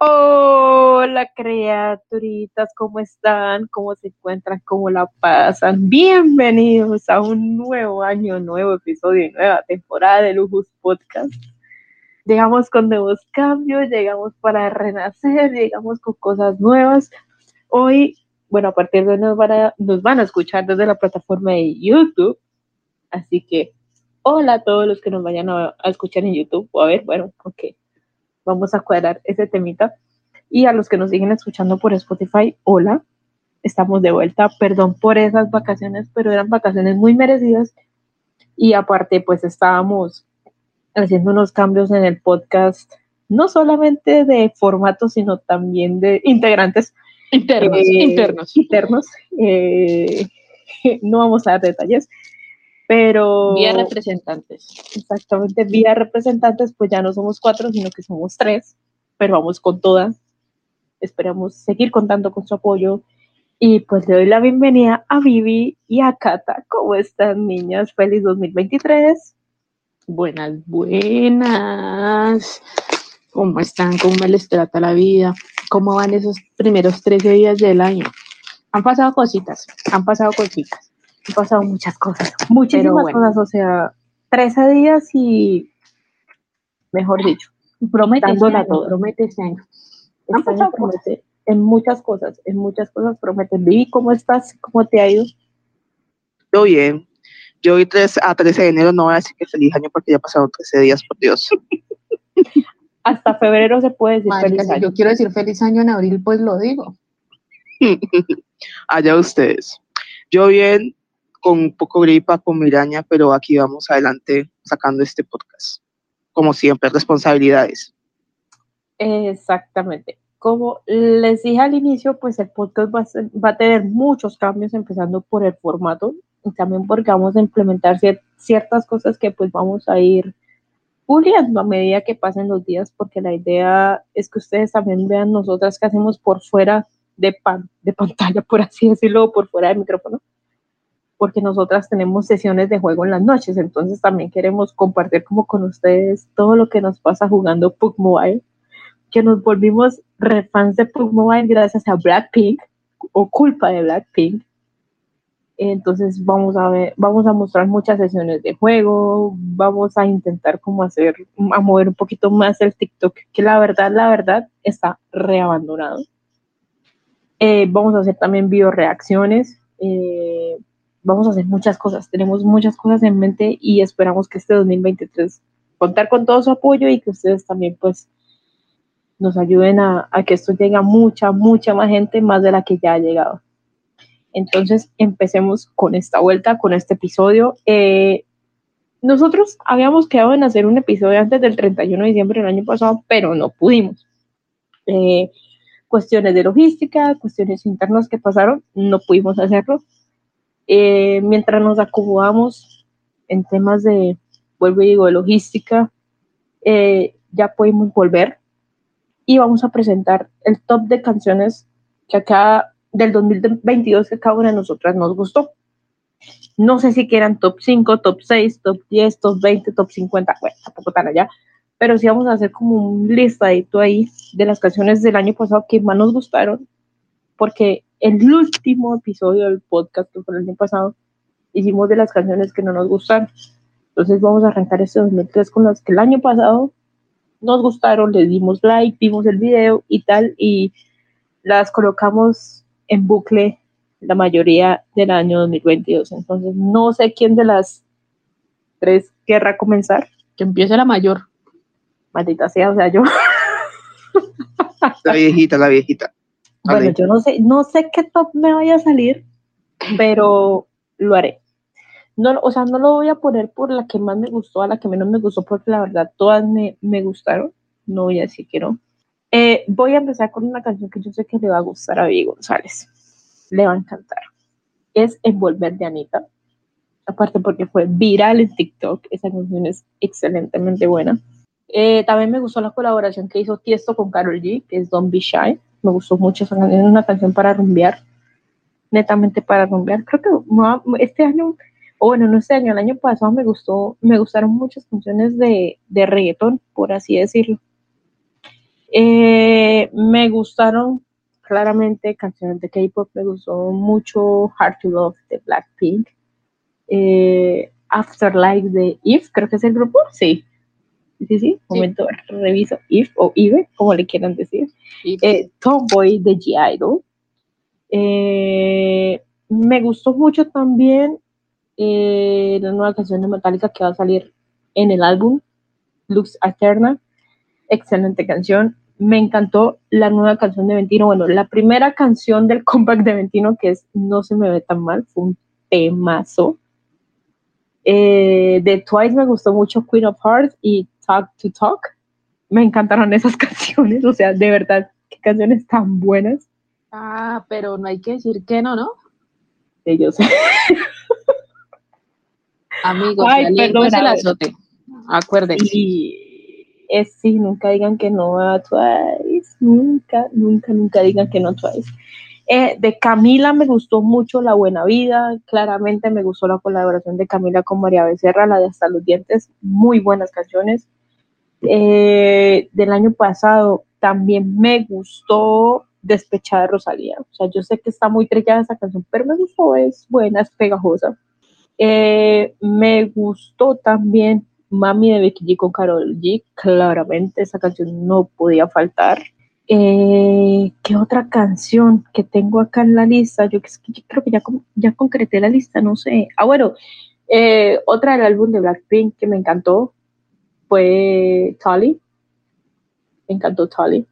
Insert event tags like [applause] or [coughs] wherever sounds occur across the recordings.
Hola criaturitas, ¿cómo están? ¿Cómo se encuentran? ¿Cómo la pasan? Bienvenidos a un nuevo año, nuevo episodio nueva temporada de Lujus Podcast. Llegamos con nuevos cambios, llegamos para renacer, llegamos con cosas nuevas. Hoy, bueno, a partir de hoy nos van a, escuchar desde la plataforma de YouTube. Así que, hola a todos los que nos vayan a, escuchar en YouTube. O a ver, bueno, ok vamos a cuadrar ese temita. Y a los que nos siguen escuchando por Spotify, hola, estamos de vuelta. Perdón por esas vacaciones, pero eran vacaciones muy merecidas. Y aparte, pues estábamos haciendo unos cambios en el podcast, no solamente de formato, sino también de integrantes. Internos, eh, internos. Internos. Eh, [laughs] no vamos a dar detalles, pero... Vía representantes. Exactamente, vía representantes, pues ya no somos cuatro, sino que somos tres, pero vamos con todas. Esperamos seguir contando con su apoyo. Y pues le doy la bienvenida a Vivi y a Cata. ¿Cómo están, niñas? Feliz 2023. Buenas, buenas. ¿Cómo están? ¿Cómo les trata la vida? ¿Cómo van esos primeros 13 días del año? Han pasado cositas, han pasado cositas. Han pasado muchas cosas, muchísimas bueno. cosas. O sea, 13 días y, mejor dicho, Promete Dándola año, todo. promete este año. Han año pasado promete en muchas cosas, en muchas cosas prometen. Vivi, ¿cómo estás? ¿Cómo te ha ido? Yo bien. Yo hoy tres- a 13 de enero no voy a decir que feliz año porque ya pasaron 13 días, por Dios. [laughs] Hasta febrero se puede decir feliz si año. yo quiero decir feliz año en abril, pues lo digo. [laughs] Allá ustedes. Yo bien, con un poco gripa, con migraña, pero aquí vamos adelante sacando este podcast. Como siempre, responsabilidades. Exactamente. Como les dije al inicio, pues el podcast va a, ser- va a tener muchos cambios, empezando por el formato y también porque vamos a implementar cier- ciertas cosas que pues vamos a ir puliendo a medida que pasen los días, porque la idea es que ustedes también vean nosotras que hacemos por fuera de, pan, de pantalla, por así decirlo, por fuera del micrófono, porque nosotras tenemos sesiones de juego en las noches, entonces también queremos compartir como con ustedes todo lo que nos pasa jugando PUC Mobile que nos volvimos re fans de Pug Mobile gracias a Blackpink o culpa de Blackpink. Entonces vamos a ver, vamos a mostrar muchas sesiones de juego, vamos a intentar como hacer, a mover un poquito más el TikTok, que la verdad, la verdad está reabandonado. Eh, vamos a hacer también video reacciones, eh, vamos a hacer muchas cosas, tenemos muchas cosas en mente y esperamos que este 2023 contar con todo su apoyo y que ustedes también pues nos ayuden a, que esto llegue a mucha, mucha más gente, más de la que ya ha llegado. Entonces, empecemos con esta vuelta, con este episodio. Eh, nosotros habíamos quedado en hacer un episodio antes del 31 de diciembre del año pasado, pero no pudimos. Eh, cuestiones de logística, cuestiones internas que pasaron, no pudimos hacerlo. Eh, mientras nos acomodamos en temas de, vuelvo y digo, de logística, eh, ya pudimos volver y vamos a presentar el top de canciones que acá del 2022 que cada una de nosotras nos gustó. No sé si quieran top 5, top 6, top 10, top 20, top 50, bueno, tampoco tan allá, pero sí vamos a hacer como un listadito ahí de las canciones del año pasado que más nos gustaron, porque el último episodio del podcast que fue el año pasado hicimos de las canciones que no nos gustaron. Entonces vamos a arrancar este 2003 con las que el año pasado nos gustaron, les dimos like, vimos el video y tal, y las colocamos en bucle la mayoría del año 2022. Entonces, no sé quién de las tres querrá comenzar. Que empiece la mayor. Maldita sea, o sea, yo. La viejita, la viejita. Bueno, yo no sé, no sé qué top me vaya a salir, pero lo haré. No, o sea, no lo voy a poner por la que más me gustó, a la que menos me gustó, porque la verdad todas me, me gustaron. No voy a decir que no. Eh, voy a empezar con una canción que yo sé que le va a gustar a Vivi González. Le va a encantar. Es Envolver de Anita. Aparte porque fue viral en TikTok. Esa canción es excelentemente buena. Eh, también me gustó la colaboración que hizo Tiesto con Karol G, que es Don't Be Shy. Me gustó mucho esa canción. Es una canción para rumbear. Netamente para rumbear. Creo que este año o bueno, no este año, el año pasado me gustó, me gustaron muchas canciones de, de reggaetón, por así decirlo. Eh, me gustaron claramente canciones de K-pop, me gustó mucho Hard to Love de Blackpink, eh, Afterlife de If, creo que es el grupo, sí. Sí, sí, momento, reviso If o Ive, como le quieran decir. Eh, Tomboy de G-Idol. Eh, me gustó mucho también eh, la nueva canción de Metallica que va a salir en el álbum, Lux Eterna. Excelente canción. Me encantó la nueva canción de Ventino. Bueno, la primera canción del comeback de Ventino, que es No se me ve tan mal, fue un temazo. de Twice me gustó mucho Queen of Hearts y Talk to Talk. Me encantaron esas [laughs] canciones, o sea, de verdad, qué canciones tan buenas. Ah, pero no hay que decir que no, ¿no? Ellos. [laughs] Amigos, Ay, perdón, el azote. Acuérdense. Y es sí, nunca digan que no a Twice. Nunca, nunca, nunca digan que no Twice. Eh, de Camila me gustó mucho La Buena Vida, claramente me gustó la colaboración de Camila con María Becerra, la de Hasta los Dientes, muy buenas canciones. Eh, del año pasado también me gustó Despechada de Rosalía. O sea, yo sé que está muy trillada esa canción, pero me gustó, es buena, es pegajosa. Eh, me gustó también Mami de Becky G con Carol G. Claramente esa canción no podía faltar. Eh, ¿Qué otra canción que tengo acá en la lista? Yo, creo que ya, ya concreté la lista, no sé. Ah, bueno, otra del álbum de Blackpink que me encantó, fue Tali. Me encantó Tali.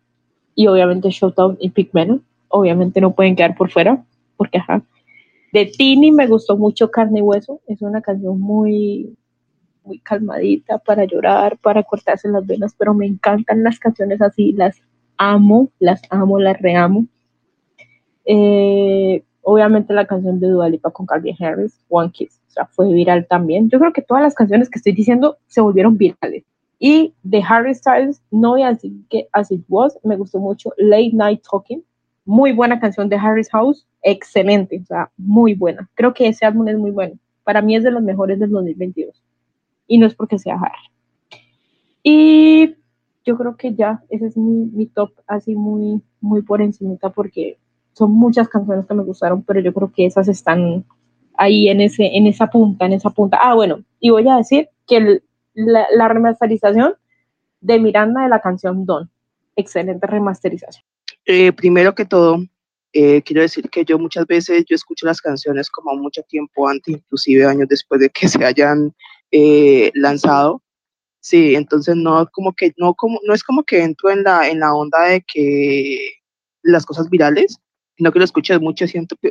Y obviamente Showdown y Pigmeno. Obviamente no pueden quedar por fuera, porque ajá. De Tini me gustó mucho Carne y Hueso. Es una canción muy, muy calmadita para llorar, para cortarse las venas, pero me encantan las canciones así, las amo, las amo, las reamo. Eh, obviamente la canción de Dua Lipa con Calvin Harris, One Kiss, fue viral también. Yo creo que todas las canciones que estoy diciendo se volvieron virales. Y de Harry Styles, no voy a que As It Was, me gustó mucho Late Night Talking, muy buena canción de Harry's House, excelente, o sea, muy buena. Creo que ese álbum es muy bueno. Para mí es de los mejores del 2022. Y no es porque sea Harry. Y yo creo que ya, ese es mi, mi top así muy, muy por encima porque son muchas canciones que me gustaron, pero yo creo que esas están ahí en, ese, en esa punta, en esa punta. Ah, bueno, y voy a decir que la, remasterización de Miranda de la canción Don, excelente remasterización. Eh, primero que todo, eh, quiero decir que yo muchas veces yo escucho las canciones como mucho tiempo antes, inclusive años después de que se hayan eh, lanzado. Sí, entonces no como que no como no es como que entro en la en la onda de que las cosas virales, no que lo escuché mucho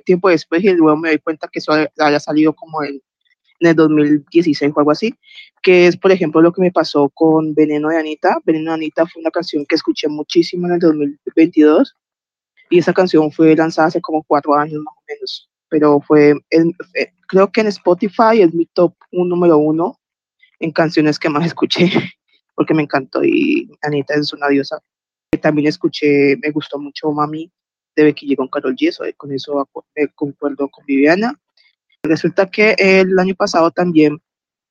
tiempo después y luego me doy cuenta que eso haya salido como en, en, el 2016 o algo así, que es por ejemplo lo que me pasó con Veneno de Anita. Veneno de Anita fue una canción que escuché muchísimo en el 2022 y esa canción fue lanzada hace como cuatro años más o menos, pero fue, el, eh, creo que en Spotify es mi top un, número uno en canciones que más [laughs] escuché porque me encantó y Anita es una diosa. También escuché, me gustó mucho Mami de Becky G con Carol G, con eso me concuerdo con Viviana. Resulta que el año pasado también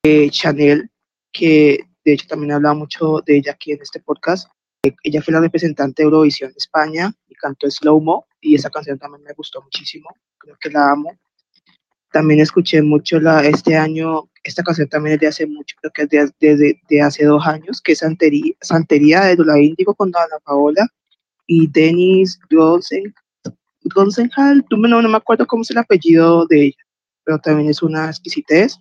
eh, Chanel, que de hecho también hablaba mucho de ella aquí en este podcast, eh, ella fue la representante de Eurovisión de España y cantó Slow Mo y esa canción también me gustó muchísimo, creo que la amo. También escuché mucho la, este año, esta canción también es de hace mucho, creo que es desde de, hace dos años, que es Santería, Santería de Dula Índigo con Ana Paola y Denis Rosenhal, no, no me acuerdo cómo es el apellido de ella, pero también es una exquisitez.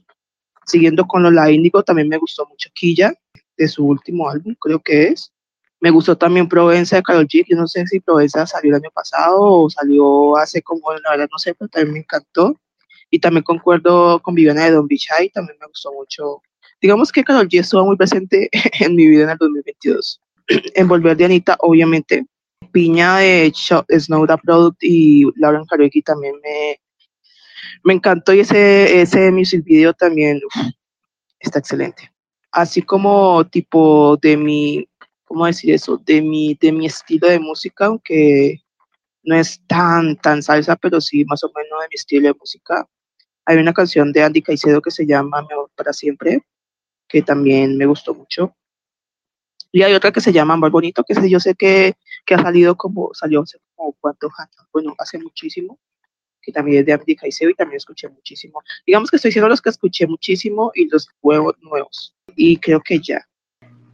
Siguiendo con Lola Índigo, también me gustó mucho Quilla, de su último álbum, creo que es. Me gustó también Provenza de Karol G, yo no sé si Provenza salió el año pasado o salió hace como, la verdad no sé, pero también me encantó. Y también concuerdo con Viviana de Don Bichai, también me gustó mucho. Digamos que Karol G estuvo muy presente [laughs] en mi vida en el 2022. en Volver de Anita, obviamente, Piña de Snowda Product y Lauren Karaoke también me, me encantó y ese, ese music video también está excelente. Así como tipo de mi, ¿cómo decir eso? De mi, de mi estilo de música, aunque no es tan, tan salsa, pero sí más o menos de mi estilo de música. Hay una canción de Andy Caicedo que se llama Mejor para siempre, que también me gustó mucho. Y hay otra que se llama Amor Bonito, que yo sé que, que ha salido como, salió hace como cuántos años, bueno, hace muchísimo, que también es de América y y también escuché muchísimo. Digamos que estoy diciendo los que escuché muchísimo y los nuevos, nuevos. Y creo que ya.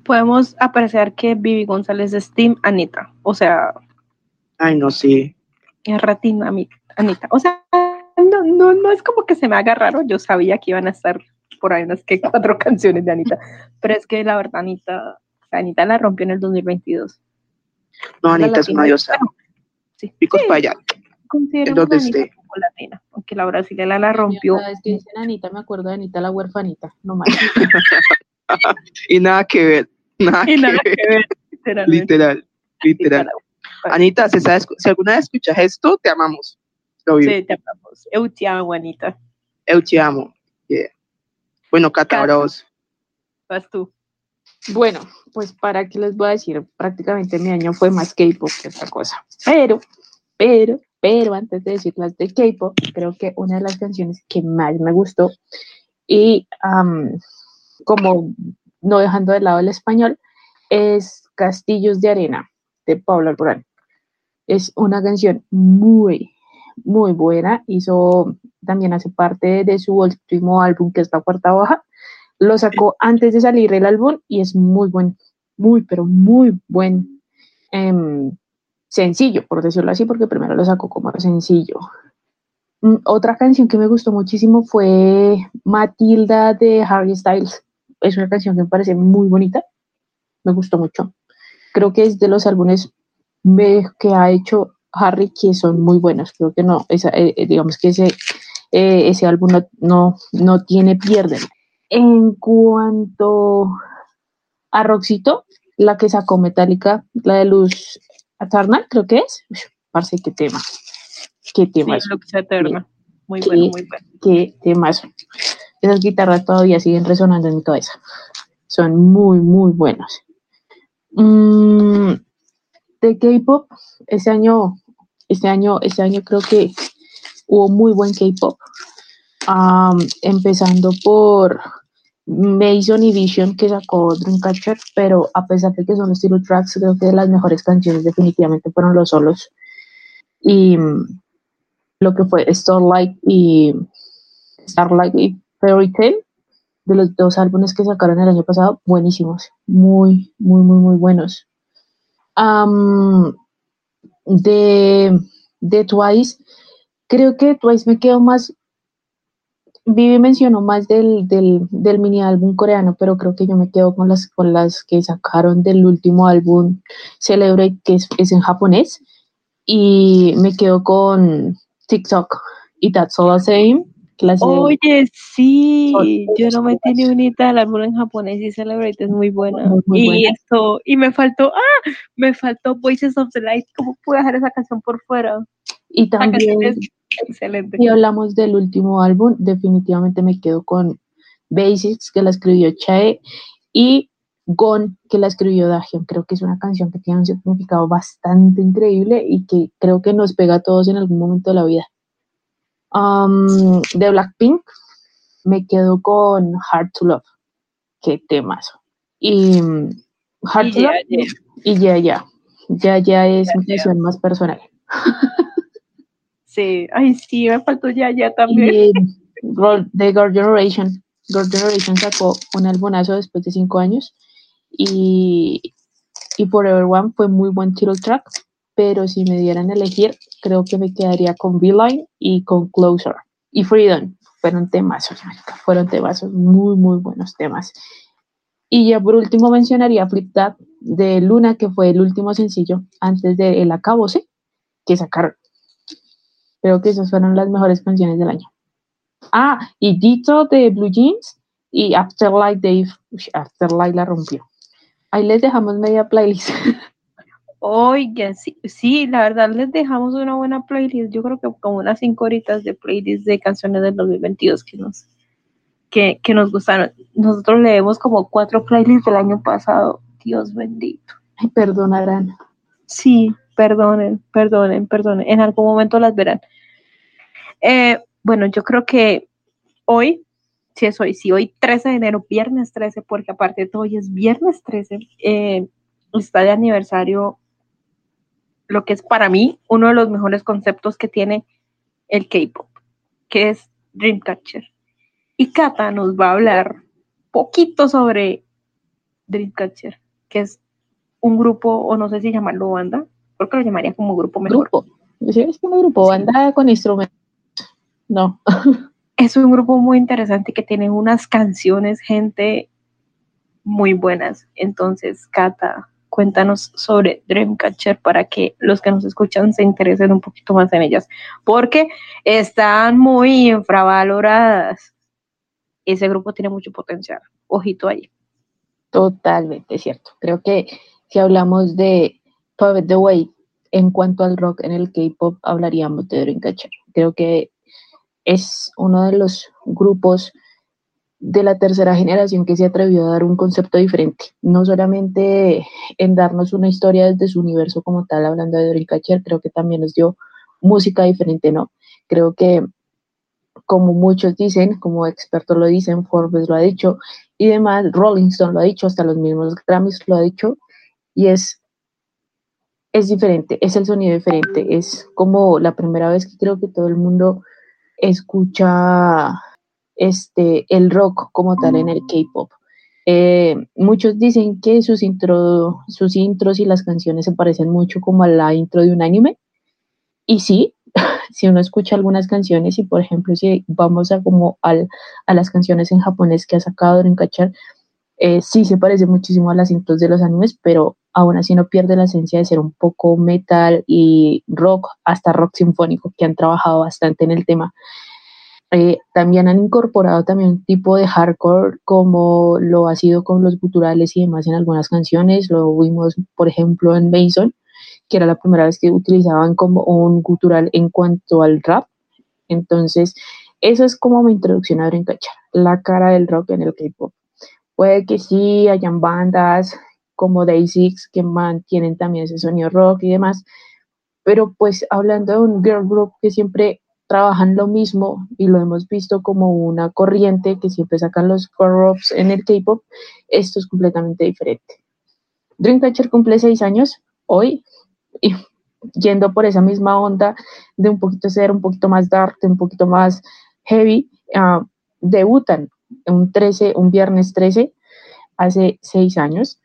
Podemos apreciar que Vivi González es Team Anita, o sea... Ay, no, sí. Es ratín Anita. O sea, no, no, no es como que se me haga raro, yo sabía que iban a estar por ahí unas que cuatro [laughs] canciones de Anita, pero es que la verdad Anita, Anita la rompió en el 2022. No, Anita es una diosa. sí. Picos para allá. Considero que esté. Como latina, aunque la brasileña la rompió. Cada vez que dicen Anita, me acuerdo de Anita la huerfanita, no más. [laughs] y nada que ver, nada, que, ver. Literal, literal. Anita, si, sabes, si alguna vez escuchas esto, te amamos. Sí, te amamos. Eu te amo, Anita. Eu te amo. Yeah. Bueno, Cata, Vas tú. Bueno, pues para qué les voy a decir, prácticamente mi año fue más K-pop que otra cosa. Pero, pero, pero antes de decir las de K-pop, creo que una de las canciones que más me gustó y como no dejando de lado el español, es Castillos de Arena de Pablo Alborán. Es una canción muy, muy buena. Hizo, también hace parte de su último álbum, que es La Cuarta Baja. Lo sacó antes de salir el álbum y es muy buen, muy, pero muy buen em, sencillo, por decirlo así, porque primero lo sacó como sencillo. Mm, otra canción que me gustó muchísimo fue Matilda de Harry Styles. Es una canción que me parece muy bonita. Me gustó mucho. Creo que es de los álbumes que ha hecho Harry que son muy buenos. Creo que no, esa, eh, eh, digamos que ese, eh, ese álbum no, no, tiene pierde. En cuanto a Roxito, la que sacó Metallica, la de Luz Eternal, creo que es. Parce, qué tema. Qué tema. Sí, Luz Eterna. Muy bueno, muy bueno. Qué temas. Esas guitarras todavía siguen resonando en mi cabeza. Son muy, muy buenos. Mm, de K-pop, ese año, este año, este año creo que hubo muy buen K-pop. empezando por Mason y Vision que sacó Dreamcatcher, pero a pesar de que son estilo tracks, creo que las mejores canciones definitivamente fueron los solos. Y mm, lo que fue Starlight y Starlight y Fairy Tail, de los dos álbumes que sacaron el año pasado, buenísimos, muy, muy, muy, muy buenos de, de Twice, creo que Twice me quedó más. Vivi mencionó más del, del, mini álbum coreano, pero creo que yo me quedo con las, con las que sacaron del último álbum Celebrate, que es, es en japonés, y me quedo con TikTok y That's All the Same Oye, sí, yo no me tenía unita al álbum en japonés y Celebrate es muy buena. y esto, y me faltó, ah, me faltó Voices of the Light, ¿cómo pude dejar esa canción por fuera? Y también, excelente. Si hablamos del último álbum, definitivamente me quedo con Basics, que la escribió Chae, y Gon, que la escribió Dahyun. Creo que es una canción que tiene un significado bastante increíble y que creo que nos pega a todos en algún momento de la vida de Blackpink me quedo con Hard to Love. Qué temazo. Y Hard to Love y ya, ya. Ya, ya es mi canción más personal. [laughs] sí, ay, sí, me faltó ya, ya también. [laughs] de Girl Generation. Girl Generation sacó un albumazo después de cinco años y, y Forever One fue muy buen title track pero si me dieran a elegir, creo que me quedaría con Beeline y con Closer. Y Freedom, fueron temas, fueron temas, muy, muy buenos temas. Y ya por último mencionaría Flip That de Luna, que fue el último sencillo antes de El Acabose que sacaron. Creo que esas fueron las mejores canciones del año. Ah, y Dito de Blue Jeans y Afterlife Dave. Afterlife la rompió. Ahí les dejamos media playlist. [laughs] Oigan, sí, sí, la verdad les dejamos una buena playlist. Yo creo que como unas cinco horitas de playlist de canciones del 2022 que nos, que, que nos gustaron. Nosotros leemos como cuatro playlists del año pasado. Dios bendito. Ay, perdonarán. Sí, perdonen, perdonen, perdonen. En algún momento las verán. Eh, bueno, yo creo que hoy si es hoy, si hoy 13 de enero, viernes 13, porque aparte de hoy es viernes 13, eh, está de aniversario lo que es para mí uno de los mejores conceptos que tiene el K-pop, que es Dreamcatcher. Y Kata nos va a hablar poquito sobre Dreamcatcher, que es un grupo, o no sé si llamarlo banda, porque lo llamaría como grupo mejor. Grupo. es como grupo, banda con instrumentos. No. [laughs] es un grupo muy interesante que tiene unas canciones, gente, muy buenas. Entonces, Kata, cuéntanos sobre Dreamcatcher para que los que nos escuchan se interesen un poquito más en ellas, porque están muy infravaloradas. Ese grupo tiene mucho potencial. Ojito ahí. Totalmente cierto. Creo que si hablamos de Pave the Way en cuanto al rock en el K-pop, hablaríamos de Dreamcatcher. Creo que es uno de los grupos de la tercera generación que se atrevió a dar un concepto diferente, no solamente en darnos una historia desde su universo como tal, hablando de Dreamcatcher, creo que también nos dio música diferente, ¿no? Creo que, como muchos dicen, como expertos lo dicen, Forbes lo ha dicho, y demás, Rolling Stone lo ha dicho, hasta los mismos Grammys lo ha dicho, y es, es diferente, es el sonido diferente, es como la primera vez que creo que todo el mundo escucha este, el rock como tal en el K-pop. Eh, muchos dicen que sus, intro, sus intros y las canciones se parecen mucho como a la intro de un anime. Y sí, [laughs] si uno escucha algunas canciones y por ejemplo si vamos a como al, a las canciones en japonés que ha sacado Dreamcatcher, eh, sí se parece muchísimo a las intros de los animes, pero aún así no pierde la esencia de ser un poco metal y rock, hasta rock sinfónico, que han trabajado bastante en el tema. Eh, también han incorporado también un tipo de hardcore como lo ha sido con los guturales y demás en algunas canciones. Lo vimos, por ejemplo, en Mason, que era la primera vez que utilizaban como un gutural en cuanto al rap. Entonces, eso es como mi introducción a Dreamcatcher, la cara del rock en el K-pop. Puede que sí hayan bandas como Day6 que mantienen también ese sonido rock y demás, pero pues hablando de un girl group que siempre trabajan lo mismo y lo hemos visto como una corriente que siempre sacan los core en el K-pop, esto es completamente diferente. Dreamcatcher cumple seis años hoy y [laughs] yendo por esa misma onda de un poquito ser un poquito más dark, un poquito más heavy, uh, debutan un 13, un viernes 13, hace seis años.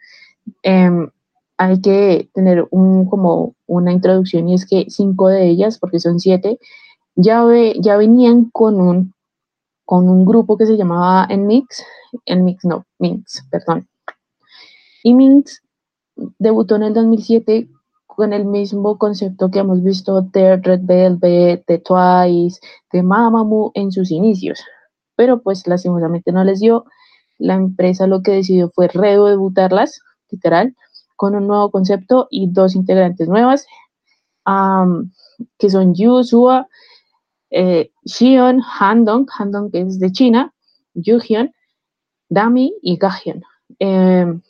Em, hay que tener un, como una introducción y es que cinco de ellas, porque son siete, ya, ya venían con un, con un grupo que se llamaba Enmix, Enmix no, Minx, perdón. Y Minx debutó en el 2007 con el mismo concepto que hemos visto de Red Velvet, de Twice, de Mamamoo en sus inicios. Pero pues lastimosamente no les dio. La empresa lo que decidió fue redebutarlas, literal, con un nuevo concepto y dos integrantes nuevas, que son Yu Sua eh, Xion, Handong, Handong que es de China, Yuhyun, Dami y Gahyun. Em,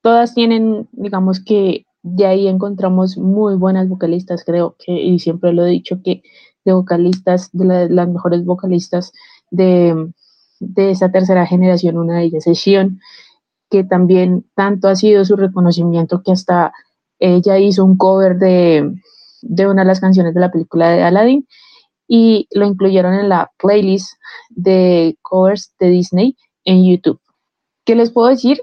todas tienen, digamos que de ahí encontramos muy buenas vocalistas, creo que, y siempre lo he dicho, que de vocalistas, de las mejores vocalistas de, de esa tercera generación, una de ellas es Xion, que también tanto ha sido su reconocimiento que hasta ella hizo un cover de, de una de las canciones de la película de Aladdin y lo incluyeron en la playlist de covers de Disney en YouTube. ¿Qué les puedo decir?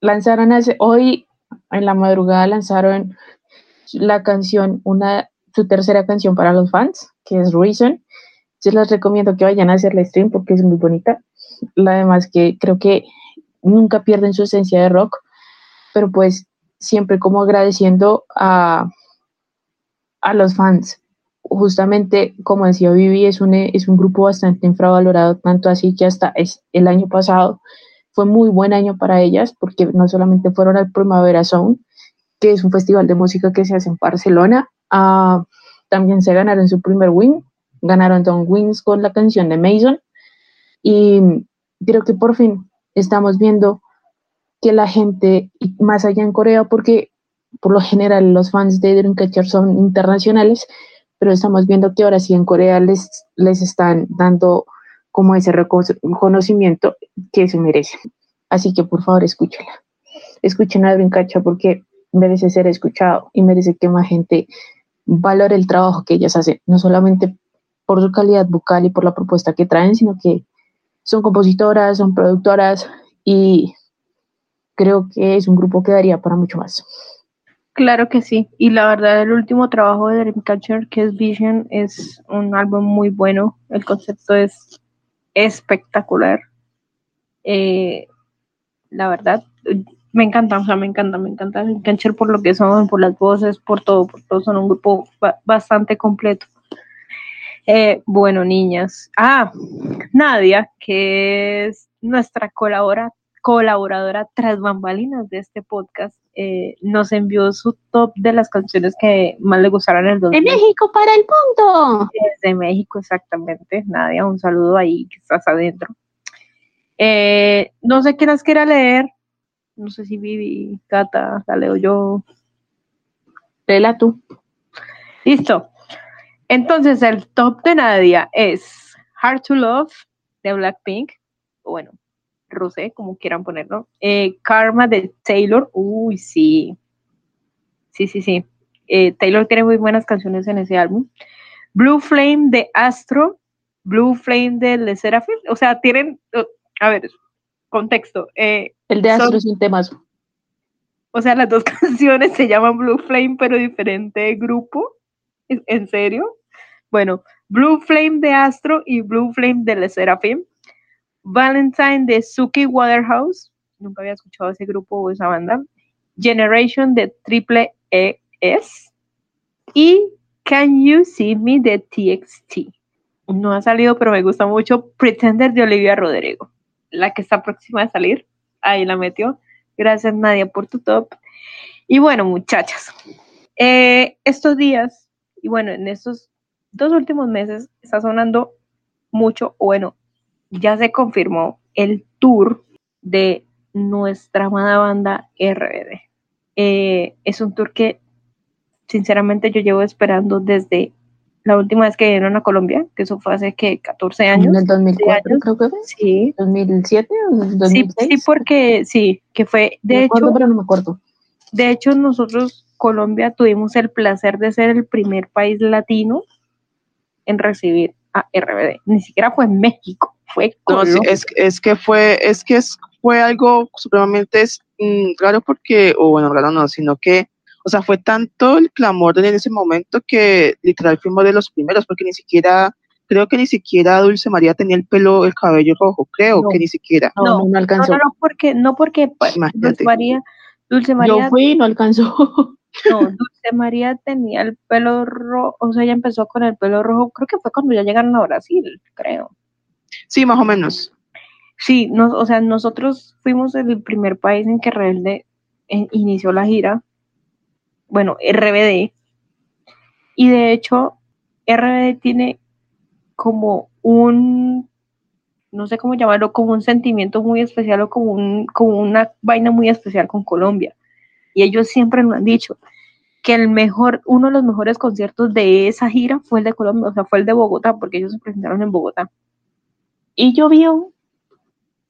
Lanzaron hace, hoy en la madrugada lanzaron la canción, una, su tercera canción para los fans, que es Reason. Yo les recomiendo que vayan a hacerle stream porque es muy bonita. Además que creo que nunca pierden su esencia de rock, pero pues siempre como agradeciendo a, a los fans. Justamente, como decía Vivi, es un, es un grupo bastante infravalorado, tanto así que hasta es, el año pasado fue muy buen año para ellas, porque no solamente fueron al Primavera Zone, que es un festival de música que se hace en Barcelona, también se ganaron su primer win, ganaron Don Wins con la canción de Mason, y creo que por fin estamos viendo que la gente, más allá en Corea, porque por lo general los fans de Dreamcatcher son internacionales, pero estamos viendo que ahora sí en Corea les, les están dando como ese reconocimiento que se merece. Así que por favor escúchenla. Escuchen a Dreamcatcher porque merece ser escuchado y merece que más gente valore el trabajo que ellas hacen, no solamente por su calidad vocal y por la propuesta que traen, sino que son compositoras, son productoras y creo que es un grupo que daría para mucho más. Claro que sí, y la verdad el último trabajo de Dreamcatcher, que es Vision, es un álbum muy bueno, el concepto es espectacular. Eh, la verdad, me encanta, o sea, me encanta, me encanta Dreamcatcher por lo que son, por las voces, por todo, por todo, son un grupo bastante completo. Eh, bueno, niñas. Ah, Nadia, que es nuestra colabora, colaboradora tras bambalinas de este podcast, eh, nos envió su top de las canciones que más le gustaron en el 2000. De México para el punto. De México, exactamente. Nadia, un saludo ahí que estás adentro. Eh, no sé qué las quiera leer. No sé si Vivi, Cata, la leo yo. Léela tú. Listo. Entonces, el top de Nadia es Hard to Love de Blackpink. Bueno, Rosé, como quieran ponerlo. Eh, Karma de Taylor, uy, sí. Sí, sí, sí. Eh, Taylor tiene muy buenas canciones en ese álbum. Blue Flame de Astro, Blue Flame de Le Seraphim. O sea, tienen, a ver, contexto. Eh, el de Astro es un temazo. O sea, las dos [laughs] canciones se llaman Blue Flame, pero diferente grupo. ¿En serio? Bueno, Blue Flame de Astro y Blue Flame de Le Seraphim. Valentine de Suki Waterhouse, nunca había escuchado ese grupo o esa banda. Generation de Triple ES y Can You See Me de TXT. No ha salido, pero me gusta mucho Pretender de Olivia Rodrigo, la que está próxima a salir. Ahí la metió. Gracias Nadia por tu top. Y bueno, muchachas, eh, estos días, y bueno, en estos dos últimos meses está sonando mucho, bueno, ya se confirmó el tour de nuestra amada banda RBD. Eh, es un tour que sinceramente yo llevo esperando desde la última vez que vinieron a Colombia, que eso fue hace que 14 años. En el 2004 creo que fue. Sí. 2007 o 2006. Sí, sí, porque sí, que fue de hecho pero no me acuerdo. De hecho nosotros Colombia tuvimos el placer de ser el primer país latino en recibir a RBD. Ni siquiera fue en México, fue no, es, es, que fue, es que fue algo supremamente mm, raro porque, o bueno, raro no, sino que, o sea, fue tanto el clamor en ese momento que literal fuimos de los primeros, porque ni siquiera, creo que ni siquiera Dulce María tenía el pelo, el cabello rojo, creo que ni siquiera. No, no, alcanzó. No, no, porque, no porque Dulce María, Dulce María. Yo fui y no alcanzó. [laughs] No, Dulce María tenía el pelo rojo, o sea, ella empezó con el pelo rojo, creo que fue cuando ya llegaron a Brasil, creo. Sí, más o menos. Sí, no, o sea, nosotros fuimos el primer país en que Rebelde eh, inició la gira, bueno, RBD, y de hecho, RBD tiene como un, no sé cómo llamarlo, como un sentimiento muy especial o como, un, como una vaina muy especial con Colombia y ellos siempre nos han dicho que el mejor, uno de los mejores conciertos de esa gira fue el de Colombia, o sea, fue el de Bogotá, porque ellos se presentaron en Bogotá. Y llovió.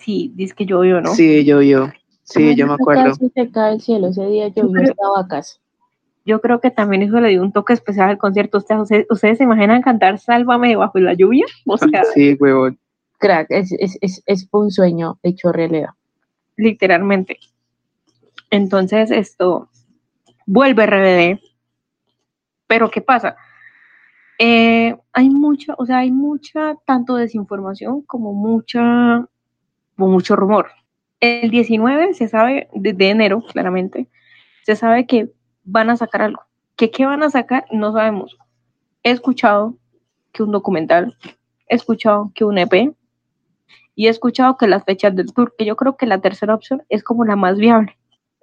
Sí, dice que llovió, ¿no? Sí, llovió. Sí, yo me acuerdo. Se cae el cielo, ese día llovió, estaba casa. Yo creo que también eso le dio un toque especial al concierto. ¿Ustedes, ¿ustedes se imaginan cantar Sálvame bajo la lluvia? O [laughs] sea, sí, huevón. Crack, es, es, es, es un sueño hecho realidad. Literalmente. Entonces esto vuelve RBD. Pero ¿qué pasa? Eh, hay mucha, o sea, hay mucha tanto desinformación como mucha, mucho rumor. El 19 se sabe, de, enero, claramente, se sabe que van a sacar algo. ¿Qué, ¿Qué van a sacar? No sabemos. He escuchado que un documental, he escuchado que un EP, y he escuchado que las fechas del tour, que yo creo que la tercera opción es como la más viable.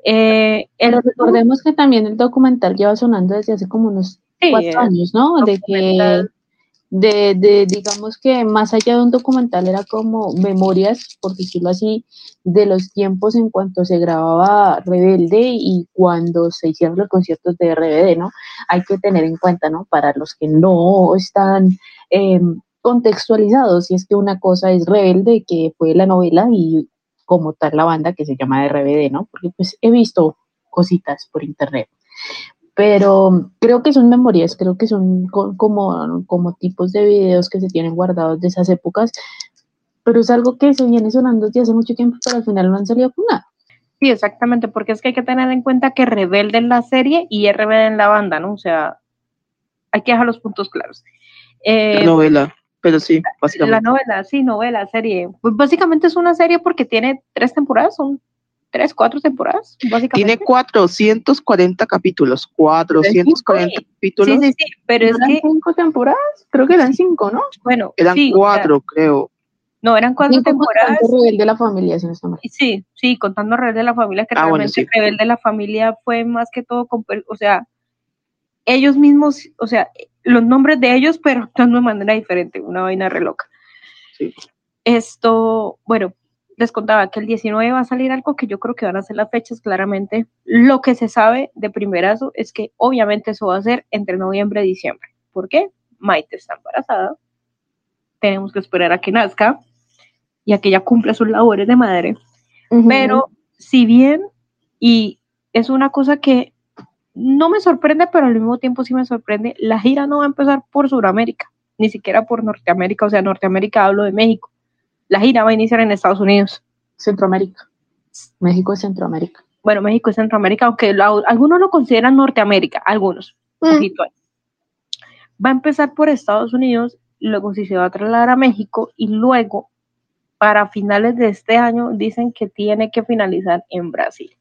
Eh, recordemos que también el documental lleva sonando desde hace como unos cuatro años, ¿no? De que, de, de, digamos que más allá de un documental era como memorias, por decirlo así, de los tiempos en cuanto se grababa Rebelde y cuando se hicieron los conciertos de RBD, ¿no? Hay que tener en cuenta, ¿no? Para los que no están... Eh, contextualizados. Y es que una cosa es Rebelde, que fue la novela, y como tal la banda que se llama RBD, ¿no? Porque pues he visto cositas por internet. Pero creo que son memorias, creo que son como, como tipos de videos que se tienen guardados de esas épocas, pero es algo que se viene sonando desde hace mucho tiempo, pero al final no han salido con nada. Sí, exactamente, porque es que hay que tener en cuenta que Rebelde en la serie y Rebelde en la banda, ¿no? O sea, hay que dejar los puntos claros. Eh, la novela, pero sí, básicamente. La novela, sí, novela, serie. Pues básicamente es una serie porque tiene tres temporadas, son tres, cuatro temporadas, básicamente. Tiene 440 capítulos, 440 capítulos. Sí, sí, sí, pero es que... cinco temporadas? Creo que eran cinco, ¿no? Bueno, eran cuatro, creo. No, eran cuatro temporadas. Rebelde de la familia, si no está mal. Sí, sí, contando Rebelde de la familia, que ah, realmente Rebelde de la familia fue más que todo, con, o sea, ellos mismos, o sea, los nombres de ellos, pero de manera diferente, una vaina re loca. Sí. Esto, bueno, les contaba que el 19 va a salir algo que yo creo que van a ser las fechas claramente. Lo que se sabe de primerazo es que obviamente eso va a ser entre noviembre y diciembre. ¿Por qué? Maite está embarazada. Tenemos que esperar a que nazca y a que ella cumpla sus labores de madre. Pero si bien, y es una cosa que no me sorprende, pero al mismo tiempo sí me sorprende, la gira no va a empezar por Sudamérica, ni siquiera por Norteamérica, o sea, Norteamérica hablo de México la gira va a iniciar en Estados Unidos. Centroamérica. México es Centroamérica. Bueno, México es Centroamérica, aunque algunos lo consideran Norteamérica, algunos. Mm. Va a empezar por Estados Unidos, luego si se va a trasladar a México y luego para finales de este año dicen que tiene que finalizar en Brasil.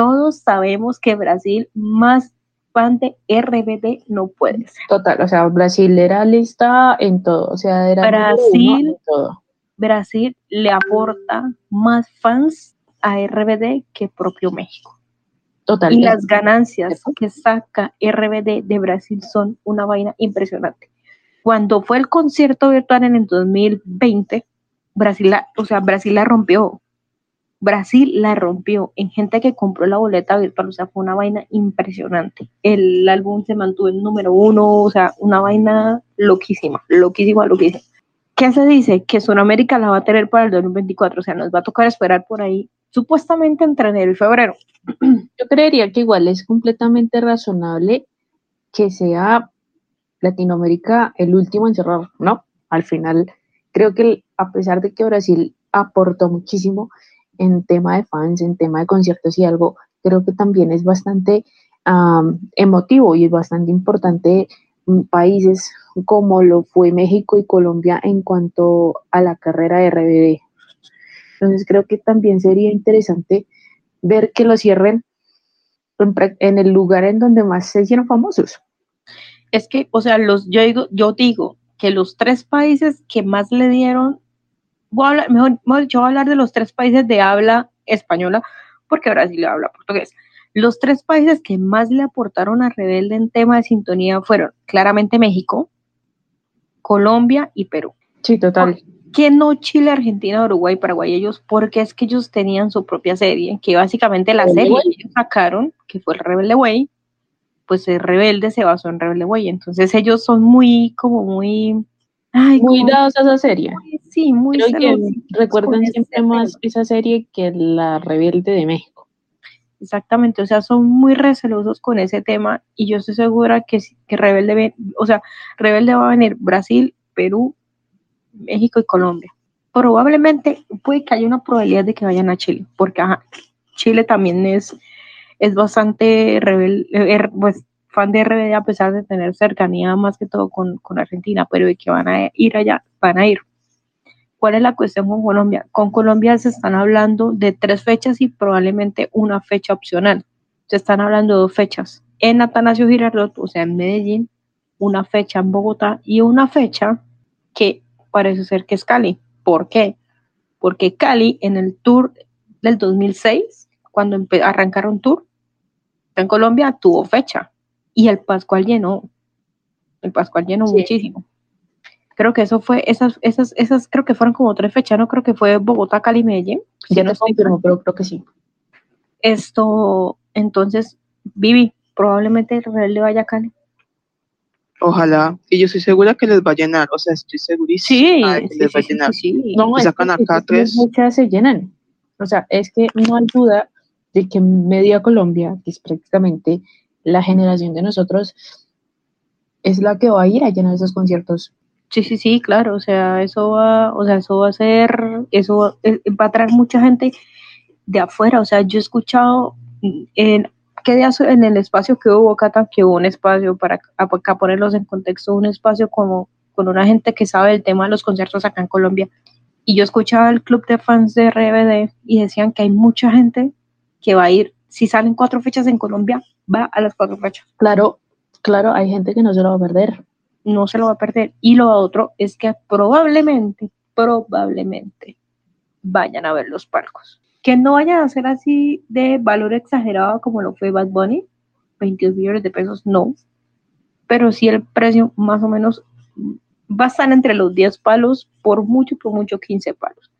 Todos sabemos que Brasil más fan de RBD no puede ser. Total, o sea, Brasil era lista en todo, o sea, era Brasil en todo. Brasil le aporta más fans a RBD que propio México. Total. Y las ganancias que saca RBD de Brasil son una vaina impresionante. Cuando fue el concierto virtual en el 2020, Brasil la, o sea, Brasil la rompió. Brasil la rompió en gente que compró la boleta virtual, o sea, fue una vaina impresionante. El álbum se mantuvo en número uno, o sea, una vaina loquísima, loquísima, loquísima. ¿Qué se dice? Que Sudamérica la va a tener para el 2024, o sea, nos va a tocar esperar por ahí, supuestamente entre enero y febrero. [clears throat] Yo creería que igual es completamente razonable que sea Latinoamérica el último en cerrar, ¿no? Al final, creo que a pesar de que Brasil aportó muchísimo en tema de fans, en tema de conciertos y algo, creo que también es bastante emotivo y es bastante importante países como lo fue México y Colombia en cuanto a la carrera de RBD. Entonces creo que también sería interesante ver que lo cierren en, el lugar en donde más se hicieron famosos. Es que, o sea, los, yo digo, yo digo que los tres países que más le dieron, voy a hablar, mejor, mejor voy a hablar de los tres países de habla española, porque Brasil habla portugués. Los tres países que más le aportaron a Rebelde en tema de sintonía fueron claramente México, Colombia y Perú. Sí, total. ¿Qué no Chile, Argentina, Uruguay, Paraguay? Ellos, porque es que ellos tenían su propia serie, que básicamente la serie que ellos sacaron, que fue el Rebelde Way, pues el Rebelde se basó en Rebelde Way. Entonces ellos son muy, como muy... muy dados a esa serie. sí, muy Recuerden siempre más esa serie que la Rebelde de México. Exactamente, o sea, son muy recelosos con ese tema y yo estoy segura que, que Rebelde, o sea, Rebelde va a venir Brasil, Perú, México y Colombia. Probablemente puede que haya una probabilidad de que vayan a Chile, porque Chile también es, es bastante rebelde, er, pues, fan de RBD a pesar de tener cercanía más que todo con, con Argentina, pero de que van a ir allá, van a ir. ¿Cuál es la cuestión con Colombia? Con Colombia se están hablando de tres fechas y probablemente una fecha opcional. Se están hablando de dos fechas. En Atanasio Girardot, o sea, en Medellín, una fecha en Bogotá y una fecha que parece ser que es Cali. ¿Por qué? Porque Cali en el tour del 2006, cuando arrancaron tour en Colombia, tuvo fecha y el Pascual llenó. El Pascual llenó muchísimo. Creo que eso fue, esas, esas, esas creo que fueron como tres fechas, ¿no? Creo que fue Bogotá, Cali, Medellín. Ya no confirmo, pero creo que sí. Esto, entonces, Vivi, probablemente el le vaya a Cali. Ojalá. Y yo estoy segura que les va a llenar. O sea, estoy segurísima Sí, de que sí, les va a llenar. sí, sí. No, sacan que- acá es que tres. Muchas se llenan. O sea, es que no hay duda de que Media Colombia, que es prácticamente la generación de nosotros, es la que va a ir a llenar esos conciertos. Sí, sí, sí, claro, o sea, eso va, o sea, eso va a ser, eso va, eh, va a traer mucha gente de afuera, o sea, yo he escuchado en días en el espacio que hubo Cata, que hubo un espacio para acá ponerlos en contexto, un espacio como con una gente que sabe el tema de los conciertos acá en Colombia. Y yo escuchaba el club de fans de RBD y decían que hay mucha gente que va a ir, si salen cuatro fechas en Colombia, va a las cuatro fechas Claro, claro, hay gente que no se lo va a perder. no se lo va a perder. Y lo otro es que probablemente, probablemente vayan a ver los palcos. Que no vayan a ser así de valor exagerado como lo fue Bad Bunny, 22 millones de pesos, no. Pero sí el precio más o menos va a estar entre los 10 palos, por mucho, por mucho 15 palos.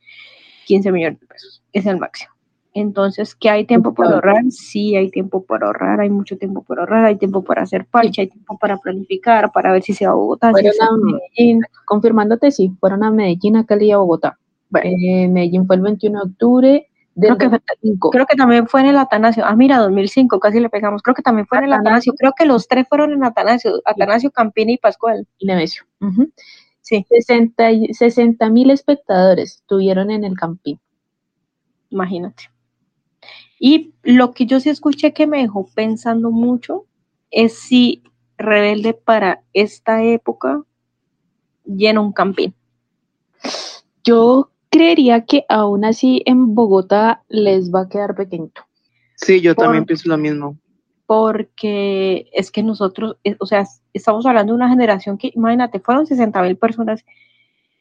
15 millones de pesos, es el máximo. Entonces, ¿que hay tiempo para ahorrar? Sí, hay tiempo para ahorrar, hay mucho tiempo para ahorrar, hay tiempo para hacer parche, hay tiempo para planificar, para ver si se va a Bogotá, si a Medellín. Confirmándote, sí, fueron a Medellín, a Cali y a Bogotá. Bueno. Eh, Medellín fue el 21 de octubre del Creo que fue- 2005. Creo que también fue en el Atanasio. Ah, mira, 2005, casi le pegamos. Creo que también fue en el Atanasio. Creo que los tres fueron en Atanasio, Atanasio, Campini y Pascual. y Nemesio. Ujú. Sí, 60 mil espectadores tuvieron en el Campín. imagínate. Y lo que yo sí escuché que me dejó pensando mucho es si Rebelde para esta época llena un Campín. Yo creería que aún así en Bogotá les va a quedar pequeñito. Sí, yo Por- también pienso lo mismo. porque es que nosotros, eh, o sea, estamos hablando de una generación que, imagínate, fueron 60 mil personas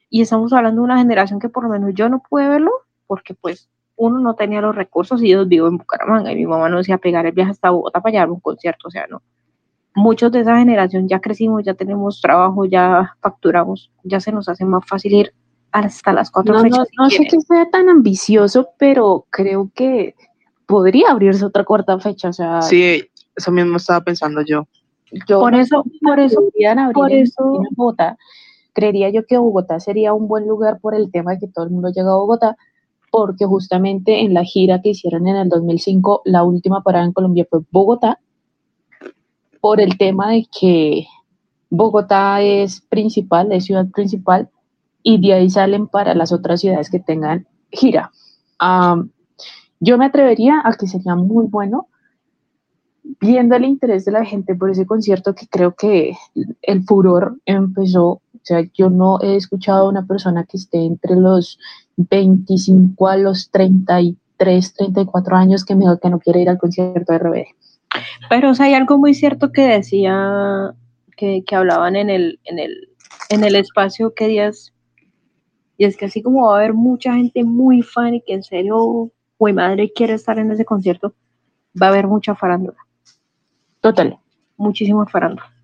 y estamos hablando de una generación que por lo menos yo no pude verlo porque pues uno no tenía los recursos y yo vivo en Bucaramanga y mi mamá no decía pegar el viaje hasta Bogotá para llevar un concierto, o sea, no. Muchos de esa generación ya crecimos, ya tenemos trabajo, ya facturamos, ya se nos hace más fácil ir hasta las cuatro No, no, fechas. si no sé que sea tan ambicioso, pero creo que podría abrirse otra cuarta fecha. O sea, Sí, eso mismo estaba pensando yo. yo Por no eso, por eso, abrir por eso- en Bogotá. Creería yo que Bogotá sería un buen lugar por el tema de que todo el mundo llega a Bogotá, porque justamente en la gira que hicieron en el 2005, la última parada en Colombia fue Bogotá, por el tema de que Bogotá es principal, es ciudad principal, y de ahí salen para las otras ciudades que tengan gira. Yo me atrevería a que sería muy bueno viendo el interés de la gente por ese concierto que creo que el furor empezó, o sea, yo no he escuchado a una persona que esté entre los 25 a los 33, 34 años que me diga que no quiere ir al concierto de RBD. Pero o sea, hay algo muy cierto que decía, que, que hablaban en el, en, el, en el espacio que días, y es que así como va a haber mucha gente muy fan y que en serio, mi madre quiere estar en ese concierto, va a haber mucha farándula, Total. muchísima farándula.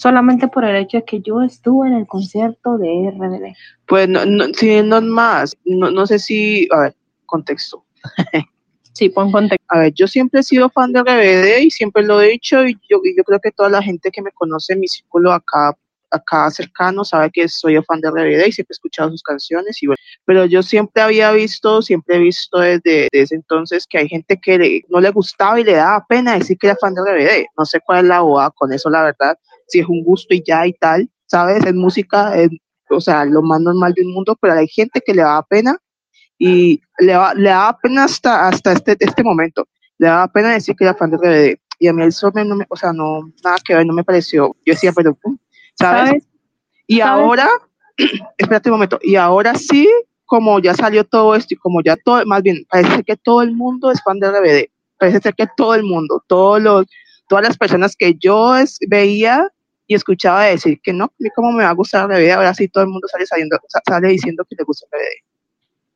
Solamente por el hecho de que yo estuve en el concierto de RBD. Pues no, no, sí, no es más. No, no sé si, a ver, contexto. [laughs] Sí, pon contexto. A ver, yo siempre he sido fan de RBD y siempre lo he dicho y yo, y yo creo que toda la gente que me conoce en mi círculo acá, acá cercano sabe que soy fan de RBD y siempre he escuchado sus canciones y bueno, pero yo siempre había visto, siempre he visto desde, desde ese entonces que hay gente que le- no le gustaba y le daba pena decir que era fan de RBD. No sé cuál es la boda con eso, la verdad, si es un gusto y ya y tal, ¿sabes? Es música, es, o sea, lo más normal del mundo, pero hay gente que le daba pena y le, va- le daba pena hasta, hasta este, este momento. Le daba pena decir que era fan de RBD. Y a mí eso me- no me, o sea, no, nada que ver, no me pareció. Yo decía, pero, ¿sabes? ¿Sabes? Y ¿Sabes? ahora, [clears throat] espérate un momento, y ahora sí, como ya salió todo esto y como ya todo, más bien, parece ser que todo el mundo es fan de RBD. Parece ser que todo el mundo, todos los, todas las personas que yo es- veía y escuchaba decir que no, a mí cómo me va a gustar RBD, ahora sí todo el mundo sale, saliendo, sa- sale diciendo que le gusta RBD.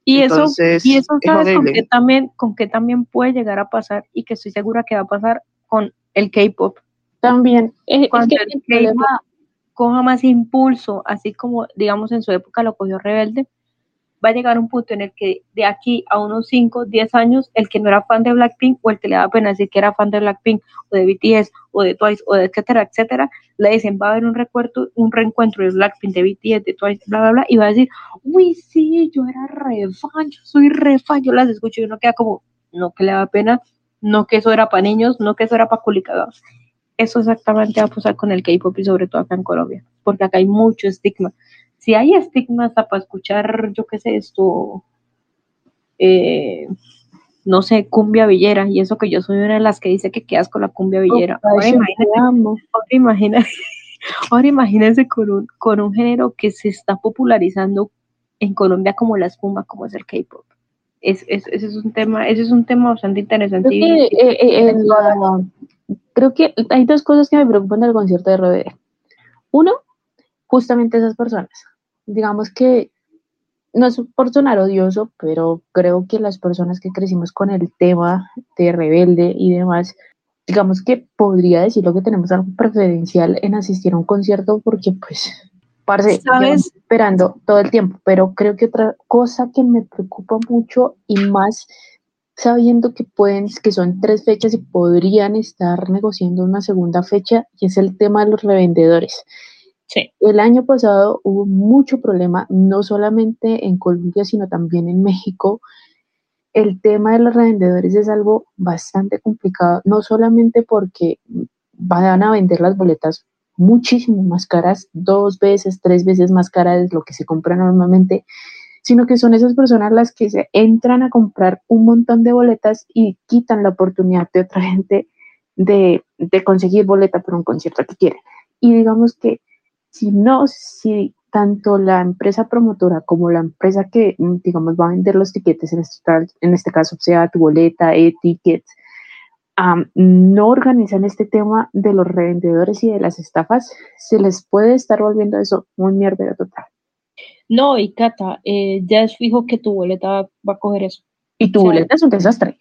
Y Entonces, eso, y eso es sabes con qué también, con qué también puede llegar a pasar y que estoy segura que va a pasar con el K-pop. También, eh, es Cuando que el el problema, coja más impulso, así como digamos en su época lo cogió Rebelde, va a llegar un punto en el que de aquí a unos 5, 10 años, el que no era fan de Blackpink o el que le da pena decir que era fan de Blackpink o de BTS o de Twice o de etcétera, etcétera, le dicen va a haber un recuerdo, un reencuentro de Blackpink, de BTS, de Twice, bla, bla, bla, y va a decir, uy, sí, yo era re fan, yo soy re fan, yo las escucho y uno queda como, no que le da pena, no que eso era para niños, no que eso era para culicados. Eso exactamente va a pasar con el K-pop y sobre todo acá en Colombia, porque acá hay mucho estigma si hay estigmas para escuchar, yo qué sé, esto, eh, no sé, cumbia villera, y eso que yo soy una de las que dice que quedas con la cumbia villera. ahora, imagínense, [laughs] ahora, imagínense, con un, con un género que se está popularizando en Colombia como la espuma, como es el K-pop. Es, es, ese es un tema, ese es un tema bastante interesante. Creo que, eh, eh, creo que hay dos cosas que me preocupan del concierto de RBD. Uno, justamente esas personas digamos que no es por sonar odioso, pero creo que las personas que crecimos con el tema de rebelde y demás, digamos que podría decirlo que tenemos algo preferencial en asistir a un concierto porque pues parce, ¿Sabes? esperando todo el tiempo, pero creo que otra cosa que me preocupa mucho y más sabiendo que pueden que son tres fechas y podrían estar negociando una segunda fecha y es el tema de los revendedores. El año pasado hubo mucho problema, no solamente en Colombia, sino también en México. El tema de los revendedores es algo bastante complicado, no solamente porque van a vender las boletas muchísimo más caras, dos veces, tres veces más caras de lo que se compra normalmente, sino que son esas personas las que se entran a comprar un montón de boletas y quitan la oportunidad de otra [laughs] gente de, de conseguir boleta para un concierto que quieren. Y digamos que si no, si tanto la empresa promotora como la empresa que, mm, digamos, va a vender los tiquetes, en este, en este caso sea tu boleta, e-tickets, no organizan este tema de los revendedores y de las estafas, se les puede estar volviendo eso muy mierda total. No, y Cata, eh, ya es fijo que tu boleta va, a coger eso. Y tu boleta es un desastre.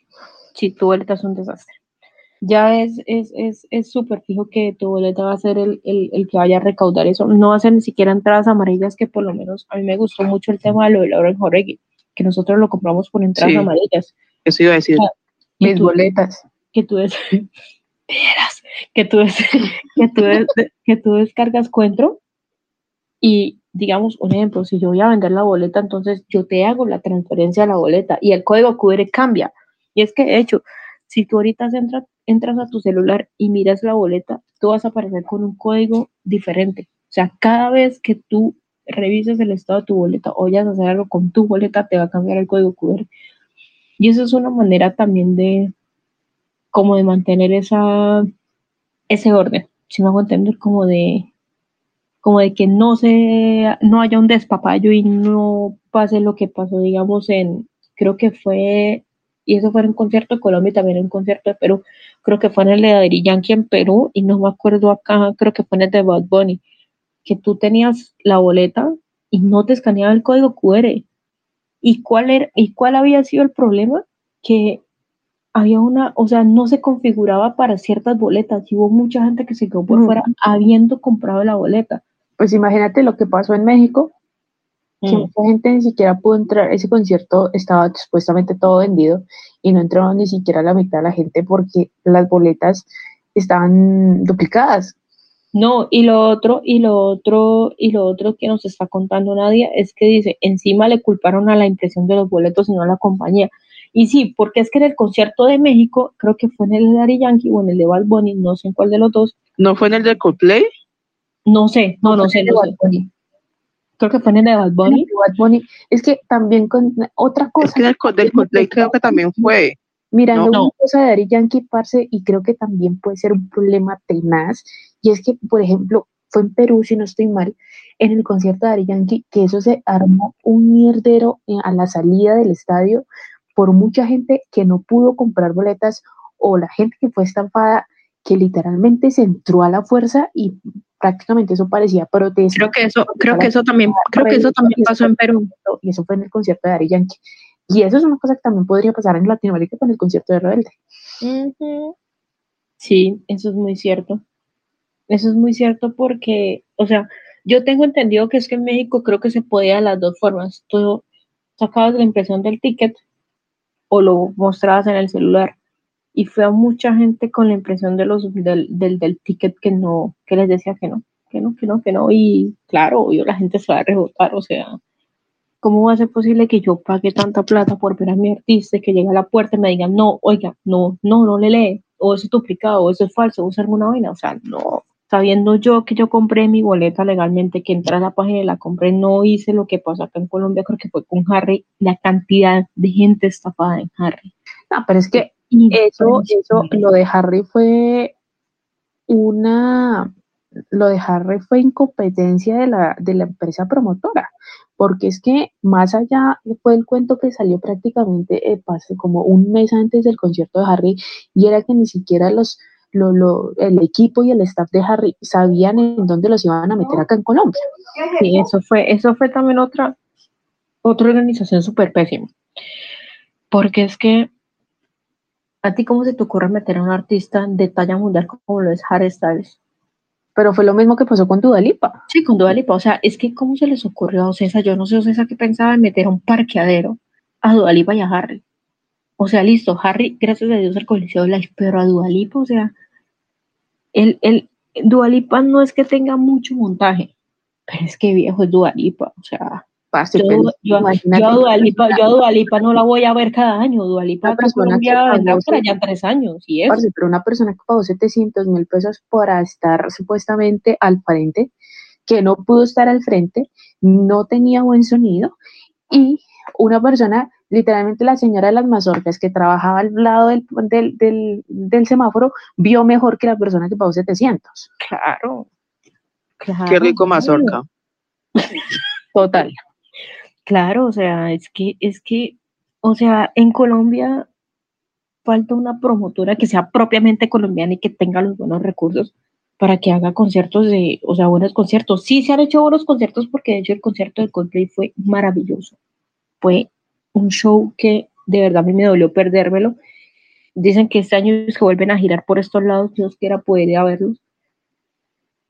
Sí, tu boleta es un desastre ya es es es súper fijo que tu boleta va a ser el, que vaya a recaudar eso. No va a ser ni siquiera entradas amarillas, que por lo menos a mí me gustó mucho el tema de lo de Lauren Jorregui, que nosotros lo compramos por entradas amarillas. Eso iba a decir. Mis boletas. [laughs] Que tú des, que tú que tú que tú descargas Cuentro y digamos un ejemplo, si yo voy a vender la boleta, entonces yo te hago la transferencia a la boleta y el código QR cambia. Y es que de hecho, si tú ahorita entras, entras a tu celular y miras la boleta, tú vas a aparecer con un código diferente. O sea, cada vez que tú revises el estado de tu boleta o vayas a hacer algo con tu boleta, te va a cambiar el código QR. Y eso es una manera también de, como de mantener esa, ese orden. Si me hago entender, como de, como de que no se, no haya un despapayo y no pase lo que pasó, digamos, en, creo que fue y eso fue en un concierto de Colombia y también en un concierto de Perú. Creo que fue en el de Daddy Yankee en Perú y no me acuerdo acá, creo que fue en el de Bad Bunny, que tú tenías la boleta y no te escaneaba el código QR. ¿Y cuál, era, ¿Y cuál había sido el problema? Que había una, o sea, no se configuraba para ciertas boletas y hubo mucha gente que se quedó por fuera habiendo comprado la boleta. Pues imagínate lo que pasó en México, que mm. mucha gente ni siquiera pudo entrar, ese concierto estaba supuestamente todo vendido y no entró ni siquiera la mitad de la gente porque las boletas estaban duplicadas. No, y lo otro, y lo otro, y lo otro que nos está contando Nadia es que dice, encima le culparon a la impresión de los boletos y no a la compañía. Y sí, porque es que en el concierto de México, creo que fue en el de Daddy Yankee o en el de Bad Bunny, no sé en cuál de los dos. ¿No fue en el de Coldplay? No sé, no, no, sé, no sé creo que fue en el de Bad Bunny. Es que también con otra cosa. Es que del, del Coldplay creo que también fue. Mirando una cosa de Ari Yankee, parce, y creo que también puede ser un problema tenaz, y es que, por ejemplo, fue en Perú, si no estoy mal, en el concierto de Ari Yankee, que eso se armó un mierdero a la salida del estadio por mucha gente que no pudo comprar boletas o la gente que fue estampada que literalmente se entró a la fuerza y prácticamente eso parecía protesta. Creo que eso, creo que eso también, creo que eso también pasó en Perú. Y eso fue en el concierto de Ari Yankee. Y eso es una cosa que también podría pasar en Latinoamérica con el concierto de Rebelde. Sí, eso es muy cierto. Eso es muy cierto porque, o sea, yo tengo entendido que es que en México creo que se podía de las dos formas. Todo, sacabas la impresión del ticket o lo mostrabas en el celular. Y fue a mucha gente con la impresión de los, del, del, del ticket que no, que les decía que no, que no, que no, que no. Y claro, yo la gente se va a rebotar, o sea, ¿cómo va a ser posible que yo pague tanta plata por ver a mi artista y que llegue a la puerta y me digan, no, oiga, no, no, no le lee, o eso es duplicado, o eso es falso, o es alguna vaina? O sea, no, sabiendo yo que yo compré mi boleta legalmente, que entré a la página y la compré, no hice lo que pasó acá en Colombia, creo que fue con Harry, la cantidad de gente estafada en Harry. No, pero es que eso, eso, lo de Harry fue una, lo de Harry fue incompetencia de la, de la empresa promotora, porque es que más allá fue el cuento que salió prácticamente eh, como un mes antes del concierto de Harry y era que ni siquiera los lo, lo, el equipo y el staff de Harry sabían en dónde los iban a meter acá en Colombia. Sí, eso fue, eso fue también otra, otra organización súper pésima. Porque es que a ti cómo se te ocurre meter a un artista de talla mundial como lo es Harry Styles. Pero fue lo mismo que pasó con Dudalipa. Sí, con Dudalipa. O sea, es que cómo se les ocurrió a Ocesa, yo no sé Ocesa qué pensaba en meter a un parqueadero a Dudalipa y a Harry. O sea, listo, Harry, gracias a Dios, el Coliseo Live, pero a Dudalipa, o sea, el, el Dualipa no es que tenga mucho montaje, pero es que viejo es Dualipa, o sea, yo, yo, yo, a Dualipa, yo a Dualipa no la voy a ver cada año, Dualipa Colombia vendrá para allá tres años, y eso. pero una persona que pagó 700 mil pesos para estar supuestamente al frente, que no pudo estar al frente, no tenía buen sonido, y una persona literalmente la señora de las mazorcas que trabajaba al lado del, del, del, semáforo vio mejor que la persona que pagó 700. Claro. claro Qué rico mazorca. Total. Claro, o sea, es que, es que, o sea, en Colombia falta una promotora que sea propiamente colombiana y que tenga los buenos recursos para que haga conciertos de, o sea, buenos conciertos. Sí se han hecho buenos conciertos porque de hecho el concierto de Coldplay fue maravilloso. Fue un show que de verdad a mí me dolió perdérmelo. Dicen que este año se vuelven a girar por estos lados, Dios quiera poder ir verlos.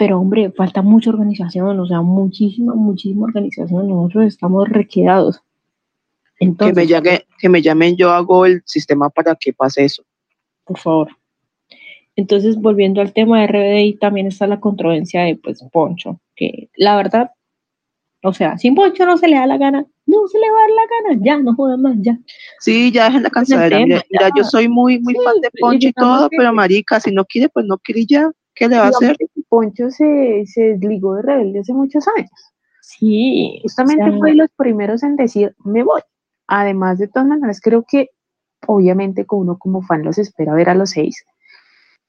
Pero hombre, falta mucha organización, o sea, muchísima, muchísima organización. Nosotros estamos requedados. Entonces, que, me llame, que me llamen, yo hago el sistema para que pase eso. Por favor. Entonces, volviendo al tema de RBDI, también está la controversia de pues Poncho, que la verdad, o sea, sin Poncho no se le da la gana, no se le va a dar la gana, ya, no jodan más, ya. Sí, ya es en la cansadera. Mira, yo soy muy, muy fan de Poncho y todo, pero marica, si no quiere, pues no quiere ya. ¿Qué le va a hacer? Poncho se, se desligó de Rebelde hace muchos años. Sí. Justamente fue de los primeros en decir, me voy. Además, de todas maneras, creo que obviamente como uno como fan los espera ver a los seis,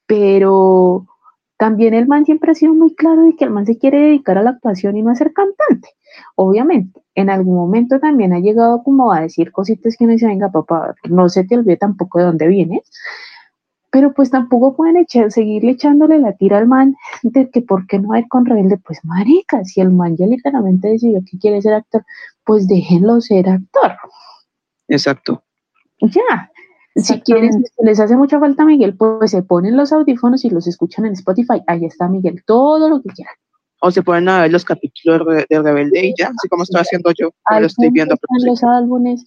pero también el man siempre ha sido muy claro de que el man se quiere dedicar a la actuación y no a ser cantante. Obviamente, en algún momento también ha llegado como a decir cositas que uno dice, venga papá, no se te olvide tampoco de dónde vienes, pero pues tampoco pueden echar, seguirle echándole la tira al man de que por qué no ir con Rebelde, pues marica, si el man ya literalmente decidió que quiere ser actor, pues déjenlo ser actor. Exacto. Ya, si quieren, si les hace mucha falta Miguel, pues se ponen los audífonos y los escuchan en Spotify. Ahí está Miguel, todo lo que quieran o se ponen a ver los capítulos de, Rebelde y ya, así como estoy haciendo yo, lo estoy viendo. Los álbumes,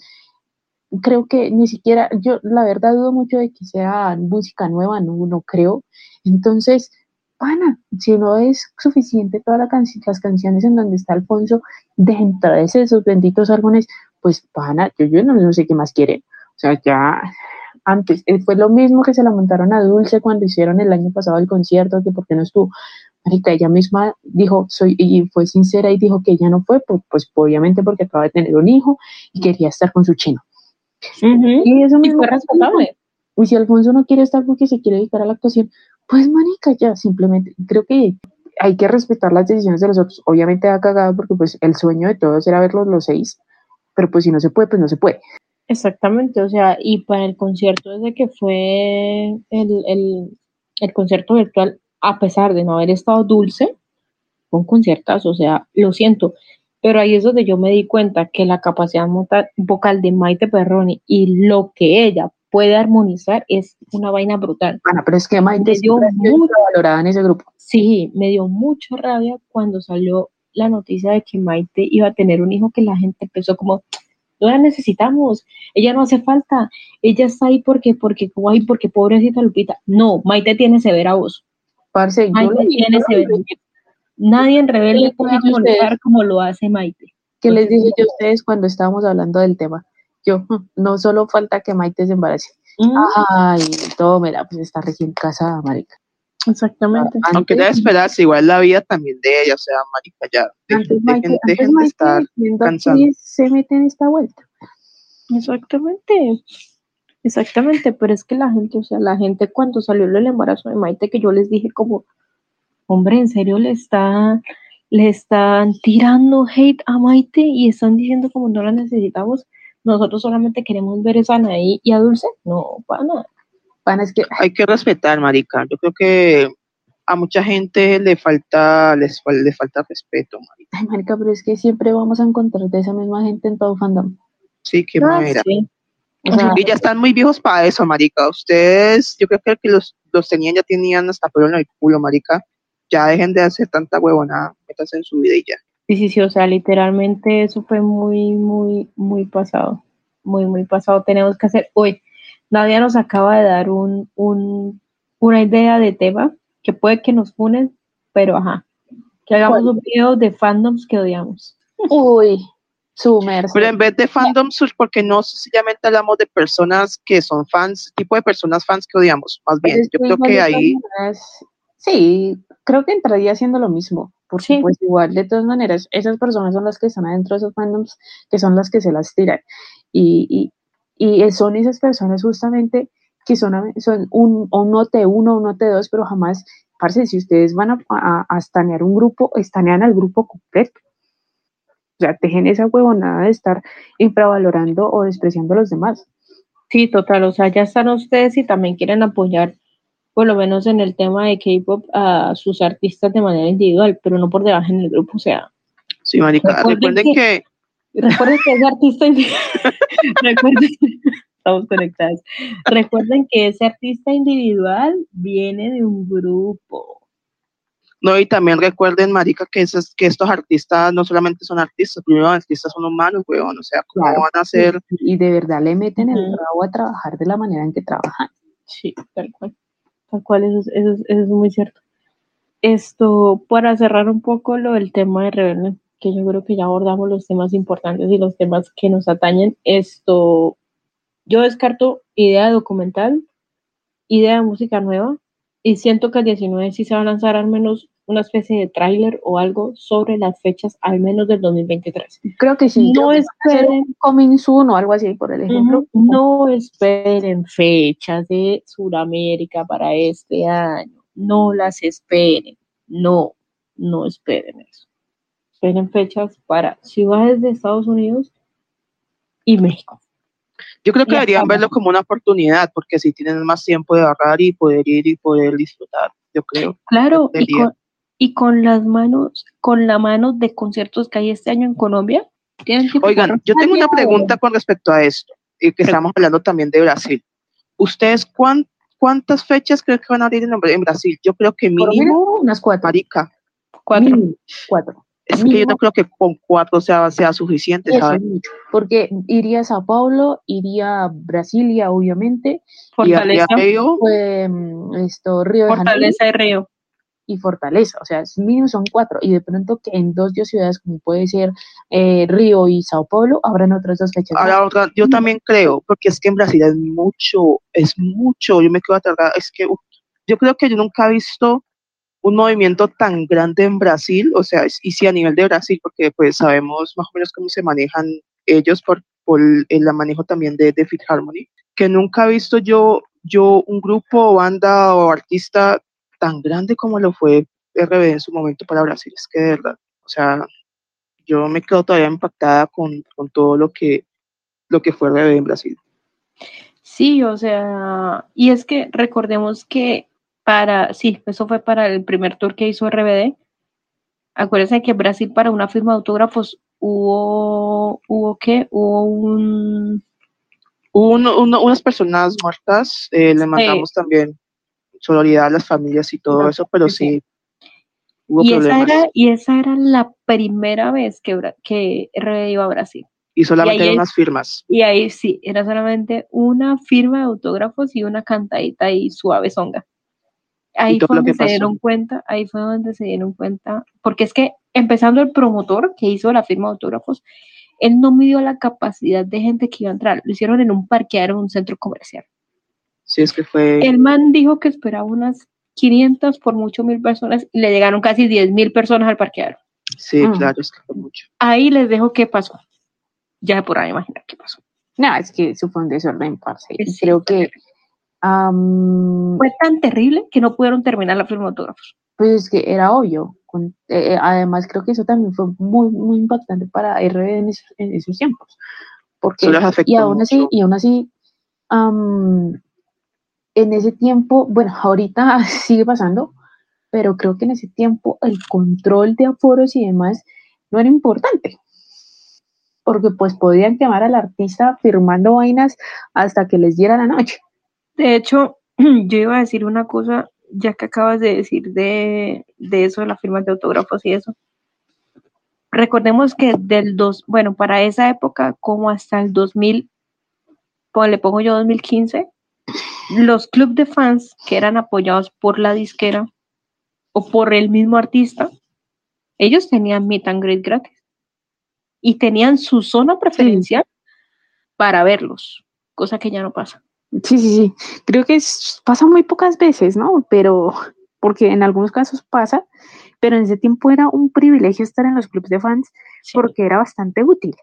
creo que ni siquiera, yo la verdad dudo mucho de que sea música nueva, no, no creo. Entonces, pana, si no es suficiente todas la las canciones en donde está Alfonso dentro de esos benditos álbumes, pues pana, yo, yo no, sé qué más quieren. O sea, ya antes, eh, fue lo mismo que se la montaron a Dulce cuando hicieron el año pasado el concierto, que porque no estuvo ella misma dijo, soy, y fue sincera y dijo que ella no fue, pues, pues obviamente porque acaba de tener un hijo y quería estar con su chino. Y eso me fue respetable. Y si Alfonso no quiere estar porque se quiere dedicar a la actuación, pues manica, ya, simplemente, creo que hay que respetar las decisiones de los otros. Obviamente ha cagado porque pues el sueño de todos era verlos los seis, pero pues si no se puede, pues no se puede. Exactamente, o sea, y para el concierto desde que fue el, el, el concierto virtual, a pesar de no haber estado dulce, con conciertas, o sea, lo siento, pero ahí es donde yo me di cuenta que la capacidad vocal de Maite Perroni y lo que ella puede armonizar es una vaina brutal. Bueno, pero es que Maite dio muy valorada en ese grupo. Sí, me dio mucha rabia cuando salió la noticia de que Maite iba a tener un hijo que la gente empezó como, no la necesitamos, ella no hace falta, ella está ahí porque, porque, guay, porque pobrecita Lupita. No, Maite tiene severa voz. Parce, yo dije, tiene severa Nadie en Rebelde puede colocar como lo hace Maite. ¿Qué les dije yo a ustedes cuando estábamos hablando del tema? Yo, no solo falta que Maite se embarace. Ay, todo, mira, pues está recién casada, marica. Exactamente. Aunque debe esperarse, igual la vida también de ella, o sea, marica, ya. Dejen, dejen, de estar cansando. Se mete en esta vuelta. Exactamente. Exactamente, pero es que la gente, o sea, la gente cuando salió el embarazo de Maite, que yo les dije como, hombre, en serio le está, le están tirando hate a Maite y están diciendo como no la necesitamos, nosotros solamente queremos ver esa Anaí y a Dulce, no, para nada. es que hay que respetar, marica. Yo creo que a mucha gente le falta, les le falta respeto, marica. Ay, marica, pero es que siempre vamos a encontrar de esa misma gente en todo fandom. Sí, qué ah, manera. y ya están muy viejos para eso, marica. Ustedes, yo creo que los, los tenían ya tenían hasta pelo en el culo, marica. Ya dejen de hacer tanta huevona, metas en su vida y ya. Sí, sí, sí, o sea, literalmente eso fue muy, muy, muy pasado. Muy, muy pasado. Tenemos que hacer, hoy, Nadia nos acaba de dar un, un, una idea de tema que puede que nos unen, pero ajá, que hagamos un video de fandoms que odiamos. [laughs] Uy, sumerso. Pero en vez de fandoms, porque no sencillamente hablamos de personas que son fans, tipo de personas fans que odiamos, más bien. Yo creo que ahí. Sí, creo que entraría haciendo lo mismo. Porque pues igual, de todas maneras, esas personas son las que están adentro de esos fandoms, que son las que se las tiran. Y, y, y son esas personas justamente que son, son un, un OT1, un OT2, pero jamás, parce, si ustedes van a, a, a estanear un grupo, estanean al grupo completo. O sea, dejen esa huevonada de estar infravalorando o despreciando a los demás. Sí, total, o sea, ya están ustedes y también quieren apoyar por lo menos en el tema de K-pop, a sus artistas de manera individual, pero no por debajo en el grupo, o sea. Sí, marica, recuerden, que, Recuerden que ese artista [laughs] recuerden, estamos conectados. Recuerden que ese artista individual viene de un grupo. No, y también recuerden, marica, que, esos, que estos artistas no solamente son artistas, primero artistas son humanos, weón, o sea, ¿cómo van a ser? Y de verdad le meten el rabo a trabajar de la manera en que trabajan. Sí, tal cual. Tal cual, eso, eso, es muy cierto. Esto, para cerrar un poco lo del tema de Rebelde, que yo creo que ya abordamos los temas importantes y los temas que nos atañen, esto, yo descarto idea documental, idea de música nueva, y siento que el 19 sí se va a lanzar al menos una especie de tráiler o algo sobre las fechas al menos del 2023. Creo que sí. No esperen coming soon o algo así, por el ejemplo. No esperen fechas de Sudamérica para este año. No las esperen. No, no esperen eso. Esperen fechas para ciudades de Estados Unidos y México. Yo creo que deberían verlo como una oportunidad, porque si tienen más tiempo de ahorrar y poder ir y poder disfrutar, yo creo. Claro, y con, y con las manos, con la mano de conciertos que hay este año en Colombia. Oigan, yo tengo una pregunta con respecto a esto, y que estamos hablando también de Brasil. ¿Ustedes cuántas fechas creen que van a abrir en, Brasil? Yo creo que mínimo unas cuatro. Marica. Cuatro. cuatro. Es que yo no creo que con cuatro sea, sea suficiente, ¿sabes? Porque iría a Sao Paulo, iría a Brasilia, obviamente. Fortaleza. Y Río. Mm, esto, Río de Fortaleza y Río y Fortaleza, o sea, mínimo son cuatro, y de pronto que en dos ciudades como puede ser eh, Río y Sao Paulo, habrán otras dos fechas. Ahora, yo también creo, porque es que en Brasil es mucho, es mucho, yo me quedo atrás, es que yo creo que yo nunca he visto un movimiento tan grande en Brasil, o sea, y sí a nivel de Brasil, porque pues sabemos más o menos cómo se manejan ellos por, por el manejo también de, de Fit Harmony, que nunca he visto yo, yo un grupo, banda o artista tan grande como lo fue RBD en su momento para Brasil. Es que de verdad, o sea, yo me quedo todavía impactada con, con todo lo que, lo que fue RBD en Brasil. Sí, o sea, y es que recordemos que para, sí, eso fue para el primer tour que hizo RBD. Acuérdense que Brasil para una firma de autógrafos hubo, hubo qué, hubo un... Hubo unas personas muertas, eh, le mandamos también solidaridad a las familias y todo eso, pero sí, hubo y Esa era, y esa era la primera vez que, que RD iba a Brasil. Y solamente ahí unas firmas. Y ahí sí, era solamente una firma de autógrafos y una cantadita y suave songa. Ahí fue donde se pasó. dieron cuenta, ahí fue donde se dieron cuenta, porque es que empezando el promotor que hizo la firma de autógrafos, él no midió la capacidad de gente que iba a entrar, lo hicieron en un parqueadero en un centro comercial. Sí, es que fue. El man dijo que esperaba unas 500 por mucho mil personas y le llegaron casi 10 mil personas al parqueadero. Sí, Mm. claro, es que fue mucho. Ahí les dejo qué pasó. Ya por ahí imaginar qué pasó. No, es que eso fue un desorden, parce. Sí, creo que, Fue tan terrible que no pudieron terminar la autógrafos. pues es que era obvio. Con- eh, eh, además, creo que eso también fue muy, muy impactante para RB en, esos- en esos tiempos. Porque, Eso les afectó y aún así, mucho. y aún así, en ese tiempo, bueno, ahorita [laughs] sigue pasando, pero creo que en ese tiempo el control de aforos y demás no era importante. Porque pues podían quemar al artista firmando vainas hasta que les diera la noche. De hecho, [clears throat] yo iba a decir una cosa, ya que acabas de decir de, de eso, de las firmas de autógrafos y eso. Recordemos que del dos, bueno, para esa época, como hasta el 2000, pues le pongo yo 2015, los clubes de fans que eran apoyados por la disquera o por el mismo artista, ellos tenían meet and greet gratis y tenían su zona preferencial para verlos, cosa que ya no pasa. Sí, sí, sí. Creo que es- pasa muy pocas veces, ¿no? Pero, porque en algunos casos pasa, pero en ese tiempo era un privilegio estar en los clubes de fans Sí. porque era bastante útil.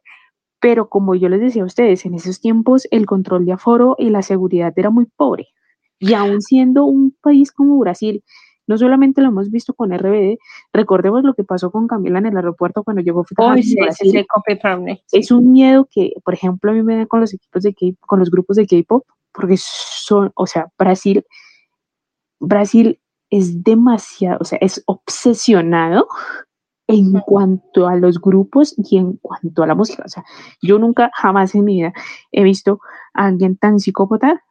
Pero como yo les decía a ustedes, en esos tiempos el control de aforo y la seguridad era muy pobre. Y aún siendo un país como Brasil, no solamente lo hemos visto con RBD, recordemos lo que pasó con Camila en el aeropuerto cuando llegó a sí, Brasil sí, es un miedo que, por ejemplo, a mí me da con los equipos de K con los grupos de K-pop, porque son, o sea, Brasil, Brasil es demasiado, o sea, es obsesionado en cuanto a los grupos y en cuanto a la música. O sea, yo nunca, jamás en mi vida he visto a alguien tan psicópata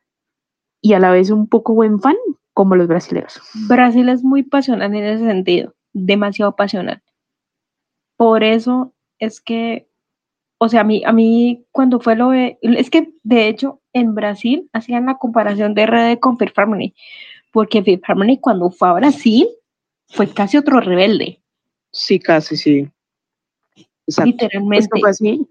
y a la vez un poco buen fan como los brasileños. Brasil es muy pasional en ese sentido, demasiado pasional. Por eso es que, o sea, a mí, a mí cuando fue lo de, es que de hecho en Brasil hacían la comparación de RD con Fifth Harmony, porque Fifth Harmony cuando fue a Brasil fue casi otro rebelde, Sí, casi, sí. Exacto. literalmente. Esto fue así.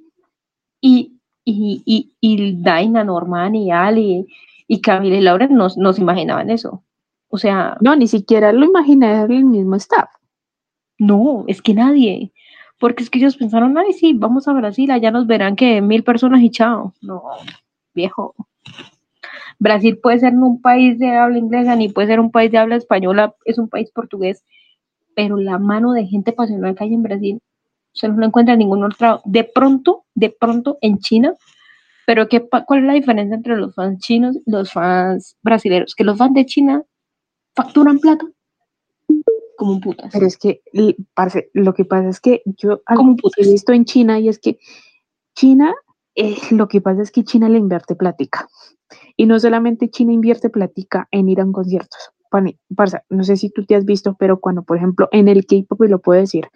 Y, y, y, y Daina, Norman y Ali y Camila y Laura no, no se imaginaban eso. O sea, No, ni siquiera lo imaginé el mismo staff. No, es que nadie. Porque es que ellos pensaron, ay, sí, vamos a Brasil, allá nos verán que mil personas y chao. No, viejo. Brasil puede ser un país de habla inglesa, ni puede ser un país de habla española, es un país portugués, pero la mano de gente pasional que hay en Brasil, se no encuentra en ningún otro lado. De pronto, de pronto en China, pero ¿qué, ¿cuál es la diferencia entre los fans chinos y los fans brasileños? Que los fans de China facturan plata como un putas. Pero es que, parce, lo que pasa es que yo algo he visto en China y es que China, eh, lo que pasa es que China le invierte plática. Y no solamente China invierte plática en ir a un conciertos. No sé si tú te has visto, pero cuando, por ejemplo, en el K-pop, y lo puedo decir,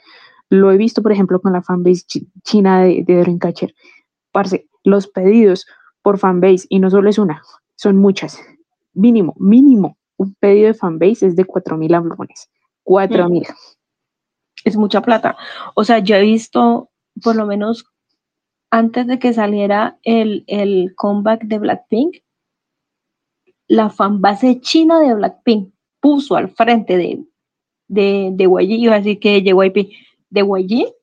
lo he visto, por ejemplo, con la fanbase chi- china de, de Dreamcatcher. Parce, los pedidos por fanbase, y no solo es una, son muchas. Mínimo, mínimo, un pedido de fanbase es de 4.000 álbumes. 4.000. es mucha plata. O sea, yo he visto, por lo menos antes de que saliera el, el comeback de Blackpink, la fanbase china de Blackpink puso al frente de, de, de YG, iba a decir que JYP, de YG,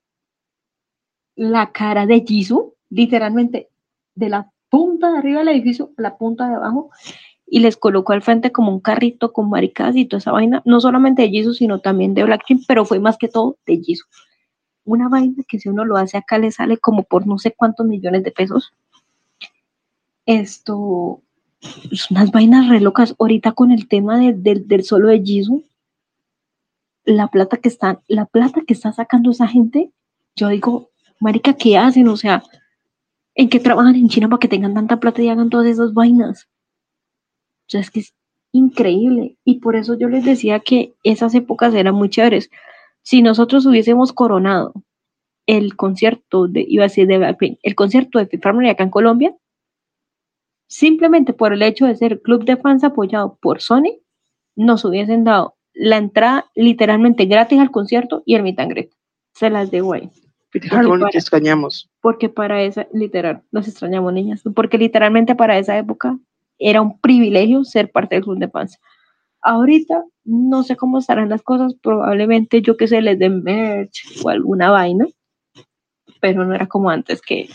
la cara de Jisoo, literalmente de la punta de arriba del edificio a la punta de abajo, y les colocó al frente como un carrito con maricas y toda esa vaina, no solamente de Jisoo, sino también de Blackpink, pero fue más que todo de Jisoo. Una vaina que si uno lo hace acá le sale como por no sé cuántos millones de pesos. Esto, es unas vainas re locas. Ahorita con el tema de- del- del solo de Jisoo, la plata que está, la plata que está sacando esa gente, yo digo, marica, ¿qué hacen? O sea, ¿en qué trabajan en China para que tengan tanta plata y hagan todas esas vainas? O sea, es que es increíble. Y por eso yo les decía que esas épocas eran muy chéveres. Si nosotros hubiésemos coronado el concierto de, iba a decir de Blackpink, el concierto de Harmony acá en Colombia, simplemente por el hecho de ser club de fans apoyado por Sony, nos hubiesen dado la entrada literalmente gratis al concierto y el meet and greet. Se las debo ahí. Te extrañamos. Porque para esa, literal, nos extrañamos niñas, porque literalmente para esa época era un privilegio ser parte del club de fans. Ahorita no sé cómo estarán las cosas, probablemente yo que sé, les den merch o alguna vaina, pero no era como antes que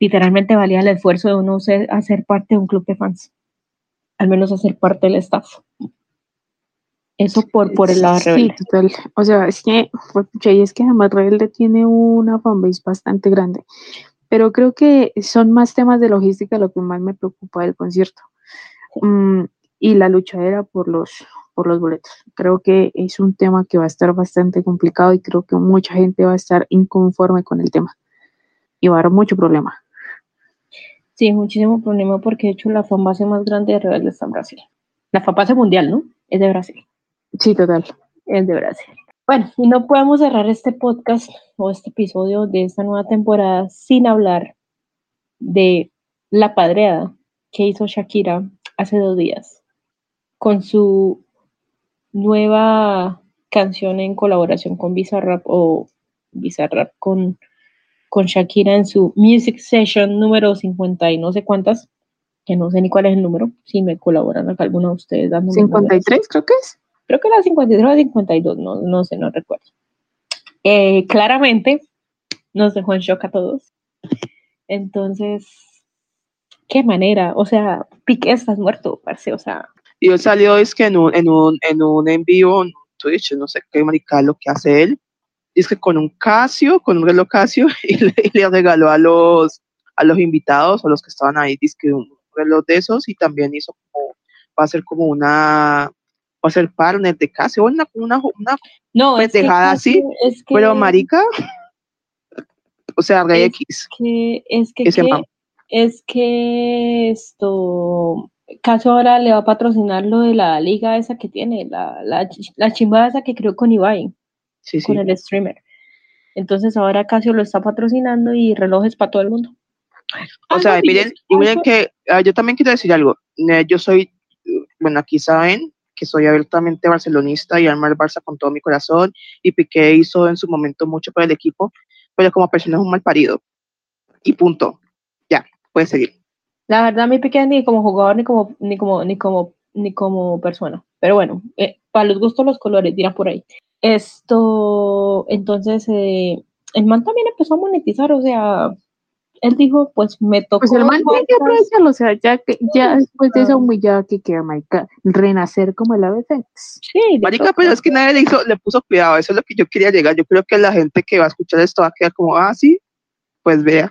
literalmente valía el esfuerzo de uno ser, hacer parte de un club de fans, al menos hacer parte del staff. Eso por, por el lado rebelde. Sí, total. O sea, es que, es que además Rebelde tiene una fanbase bastante grande. Pero creo que son más temas de logística lo que más me preocupa del concierto. Mm, y la lucha era por los, por los boletos. Creo que es un tema que va a estar bastante complicado y creo que mucha gente va a estar inconforme con el tema. Y va a haber mucho problema. Sí, muchísimo problema porque de hecho la fanbase más grande de Rebelde está en Brasil. La fanbase mundial, ¿no? Es de Brasil. Sí, total. Es de Brasil. Bueno, y no podemos cerrar este podcast o este episodio de esta nueva temporada sin hablar de la padreada que hizo Shakira hace dos días con su nueva canción en colaboración con Bizarrap o Bizarrap con, con Shakira en su Music Session número 50 y no sé cuántas, que no sé ni cuál es el número, si me colaboran acá alguno de ustedes. 53 creo que es creo que la 53 o la 52, no, no sé, no recuerdo. Eh, claramente nos dejó en shock a todos. Entonces, qué manera, o sea, Piqué estás muerto, parce, o sea. Y él salió es que en un, en un, en un en vivo en Twitch, no sé qué marica lo que hace él, es que con un Casio, con un reloj Casio, [laughs] y le, regaló a los, a los invitados, a los que estaban ahí, dice que un reloj de esos, y también hizo como, va a ser como una, o ser partner de casi una, una, una no, pendejada así, pero marica, [laughs] o sea, Rey X. Que, es que, es que esto, caso ahora le va a patrocinar lo de la liga esa que tiene, la, la, la chimba esa que creó con Ibai, con el streamer. Entonces ahora Casio lo está patrocinando y relojes para todo el mundo. O sea, miren, miren que ah, yo también quiero decir algo. Yo soy, bueno, aquí saben, que soy abiertamente barcelonista y amo el Barça con todo mi corazón y Piqué hizo en su momento mucho para el equipo, pero como persona es un mal parido. Y punto. Ya, puedes seguir. La verdad, mi Piqué ni como jugador ni como ni como ni como ni como persona. Pero bueno, eh, para los gustos los colores, dirán por ahí. Esto, entonces, eh, el man también empezó a monetizar, o sea, él dijo, pues me tocó. Pues el man tiene que aprovecharlo, o sea, ya que ya después de esa humillada que queda Marica, renacer como el ave fénix. Sí, Marica, pero es que nadie le, hizo, le puso cuidado, eso es lo que yo quería llegar. Yo creo que la gente que va a escuchar esto va a quedar como, ah, sí, pues vea.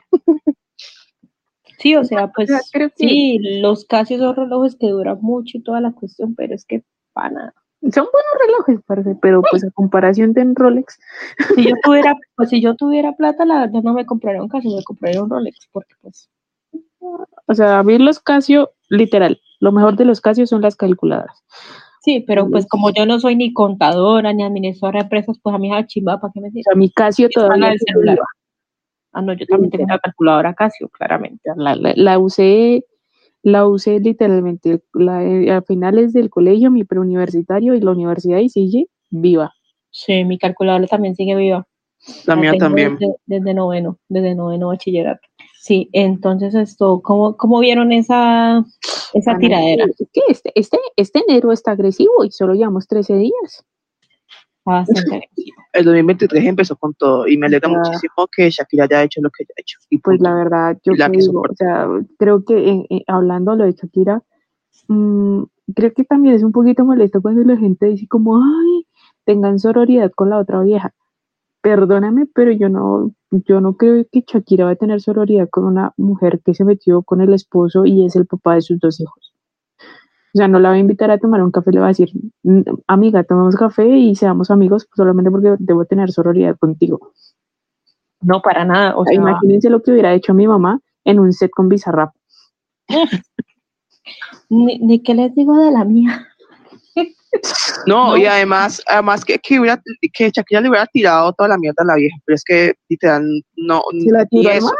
Sí, o sea, pues sí, los casi son relojes que duran mucho y toda la cuestión, pero es que para nada. Son buenos relojes, parece, pero pues a comparación de un Rolex. Si yo tuviera, pues si yo tuviera plata, la verdad no me compraría un Casio, me compraría un Rolex, porque pues. O sea, a mí los Casio, literal, lo mejor de los Casio son las calculadoras. Sí, pero pues como yo no soy ni contadora ni administradora de empresas, pues a mí es chimba, ¿para qué me dices? a mi Casio todavía el celular. Ah, no, yo también tengo una calculadora Casio, claramente. La, la, la usé la usé literalmente la, eh, a finales del colegio, mi preuniversitario y la universidad y sigue viva. Sí, mi calculadora también sigue viva. La, mía también. Desde, noveno, desde noveno bachillerato. Sí, entonces esto, ¿cómo, cómo vieron esa, esa tiradera? este, este, este enero está agresivo y solo llevamos 13 días. El 2023 empezó con todo y me alegra muchísimo que Shakira haya hecho lo que haya hecho. Y pues la verdad, yo o sea, creo que hablando lo de Shakira, mmm, creo que también es un poquito molesto cuando la gente dice como, ay, tengan sororidad con la otra vieja. Perdóname, pero yo no, yo no creo que Shakira va a tener sororidad con una mujer que se metió con el esposo y es el papá de sus dos hijos. O sea, no la voy a invitar a tomar un café, le voy a decir, mm, amiga, tomamos café y seamos amigos solamente porque debo tener sororidad contigo. No, para nada. O sea, imagínense lo que hubiera hecho mi mamá en un set con Bizarrap. [laughs] ni, qué les digo de la mía. No, [laughs] y además, además que, que, hubiera, que Shakira le hubiera tirado toda la mierda a la vieja, pero es que literal no. ¿Se la tiró ni el man?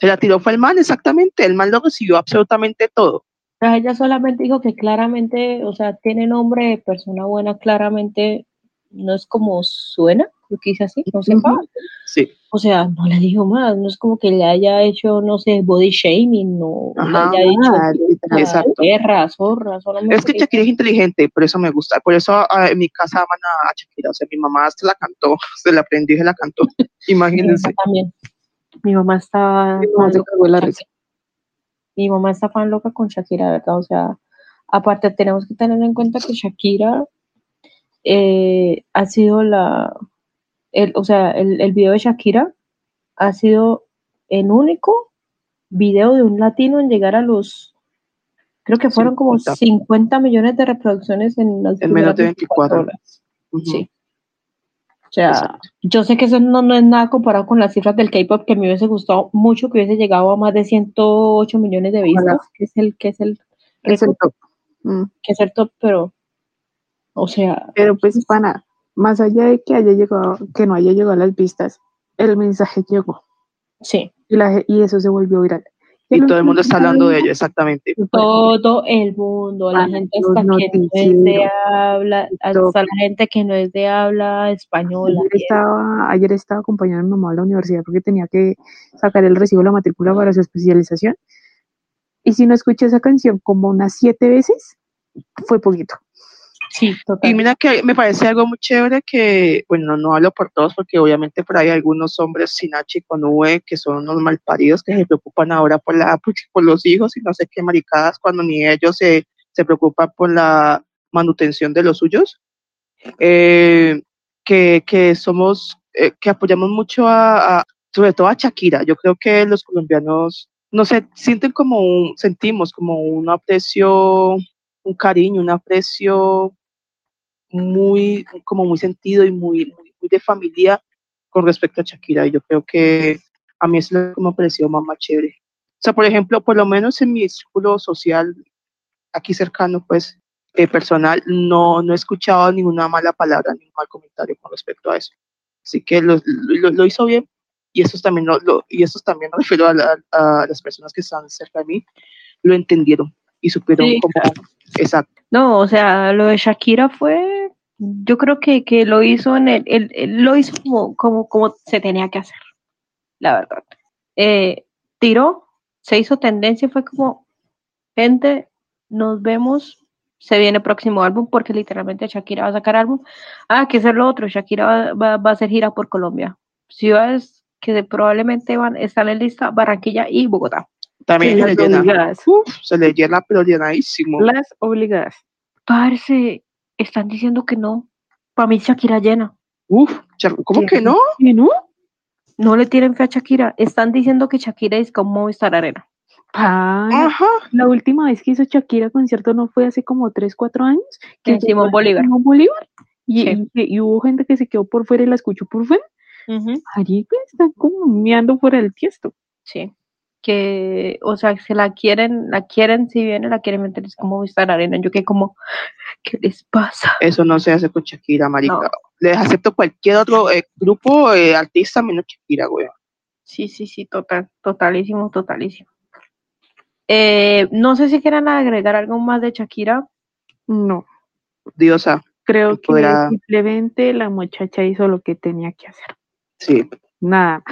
Se la tiró fue el man, exactamente. El man lo recibió absolutamente todo. Sea, ella solamente dijo que claramente, o sea, tiene nombre de persona buena, claramente no es como suena, lo que dice así, no sé. Sí. O sea, no le dijo más, no es como que le haya hecho, no sé, body shaming, no Ajá, le haya dicho exacto. perra, zorra, solamente. Es que Shakira es inteligente, por eso me gusta. Por eso ah, en mi casa aman a Shakira. O sea, mi mamá hasta la cantó, [laughs] se la aprendió y se la cantó. [laughs] Mi Imagínense. también. Mi mamá está Mi mamá se cagó la risa. Mi mamá está fan loca con Shakira, ¿verdad? O sea, aparte tenemos que tener en cuenta que Shakira eh, ha sido la, el, o sea, el, el video de Shakira ha sido el único video de un latino en llegar a los, creo que fueron como 50. 50 millones de reproducciones en las En menos de 24 horas. Ujú. Sí. O sea, Exacto. yo sé que eso no, no es nada comparado con las cifras del K-pop, que me hubiese gustado mucho que hubiese llegado a más de 108 millones de vistas, Ojalá. que es el, que es el, Es el top. Mm. que es el top, pero, o sea, Pero pues pana, más allá de que haya llegado, que no haya llegado a las vistas, el mensaje llegó sí, y, la, y eso se volvió viral. Y todo el mundo está hablando de ello, exactamente. todo el mundo, la gente hasta que no es de habla, hasta la gente que no es de habla española. Ayer estaba, ayer estaba acompañando a mi mamá a la universidad porque tenía que sacar el recibo de la matrícula para su especialización. Y si no escuché esa canción como unas siete veces, fue poquito. Sí, total. Y mira que me parece algo muy chévere que, bueno, no hablo por todos porque obviamente por ahí hay algunos hombres sin H y con V que son unos malparidos que se preocupan ahora por, la, [laughs] por, los hijos y no sé qué maricadas cuando ni ellos se, se preocupan por la manutención de los suyos. Eh, que, que somos, eh, que apoyamos mucho a, a- sobre todo a Shakira. Yo creo que los colombianos, no sé, sienten como un, sentimos como un aprecio, un cariño, un aprecio muy, como muy sentido y muy, muy, muy de familia con respecto a Shakira. Y yo creo que a mí es lo que me ha parecido más, más chévere. O sea, por ejemplo, por lo menos en mi círculo social, aquí cercano, pues, eh, personal, no, no he escuchado ninguna mala palabra, ningún mal comentario con respecto a eso. Así que lo, lo, lo hizo bien y eso también lo, lo- y eso también me refiero a, la- a las personas que están cerca de mí, lo entendieron y supieron Sí, cómo. Exacto. No, o sea, lo de Shakira fue, yo creo que, que lo hizo en el, el- el- lo hizo como, como, como se tenía que hacer, la verdad. Eh, tiró, se hizo tendencia, fue como, gente, nos vemos, se viene próximo álbum, porque literalmente Shakira va a sacar álbum. Ah, que es lo otro, Shakira va, a hacer gira por Colombia. Ciudades que probablemente van, están en lista, Barranquilla y Bogotá. También Sí, se las le llena. obligadas. Uf, se le llena, pero llenadísimo. Las obligadas. Parce, están diciendo que no. Para mí Shakira llena. Uf, ¿cómo que no? ¿Y no? No le tienen fe a Shakira. Están diciendo que Shakira es como Movistar Arena. Pana, Ajá. la última vez que hizo Shakira concierto no fue hace como 3, 4 años. En llegó Simón Bolívar. Simón Bolívar. Y, Sí. y- y hubo gente que se quedó por fuera y la escuchó por fuera. Allí pues, están como meando fuera del tiesto. Sí. Que, o sea, se la quieren, la quieren, si viene, la quieren meter es como Movistar Arena. Yo que como, ¿qué les pasa? Eso no se hace con Shakira, marica. No. Les acepto cualquier otro eh, grupo, eh, artista, menos Shakira, güey. Sí, sí, sí, total, totalísimo, totalísimo. Eh, no sé si quieran agregar algo más de Shakira. No, Diosa, creo que simplemente la muchacha hizo lo que tenía que hacer. sí. Nada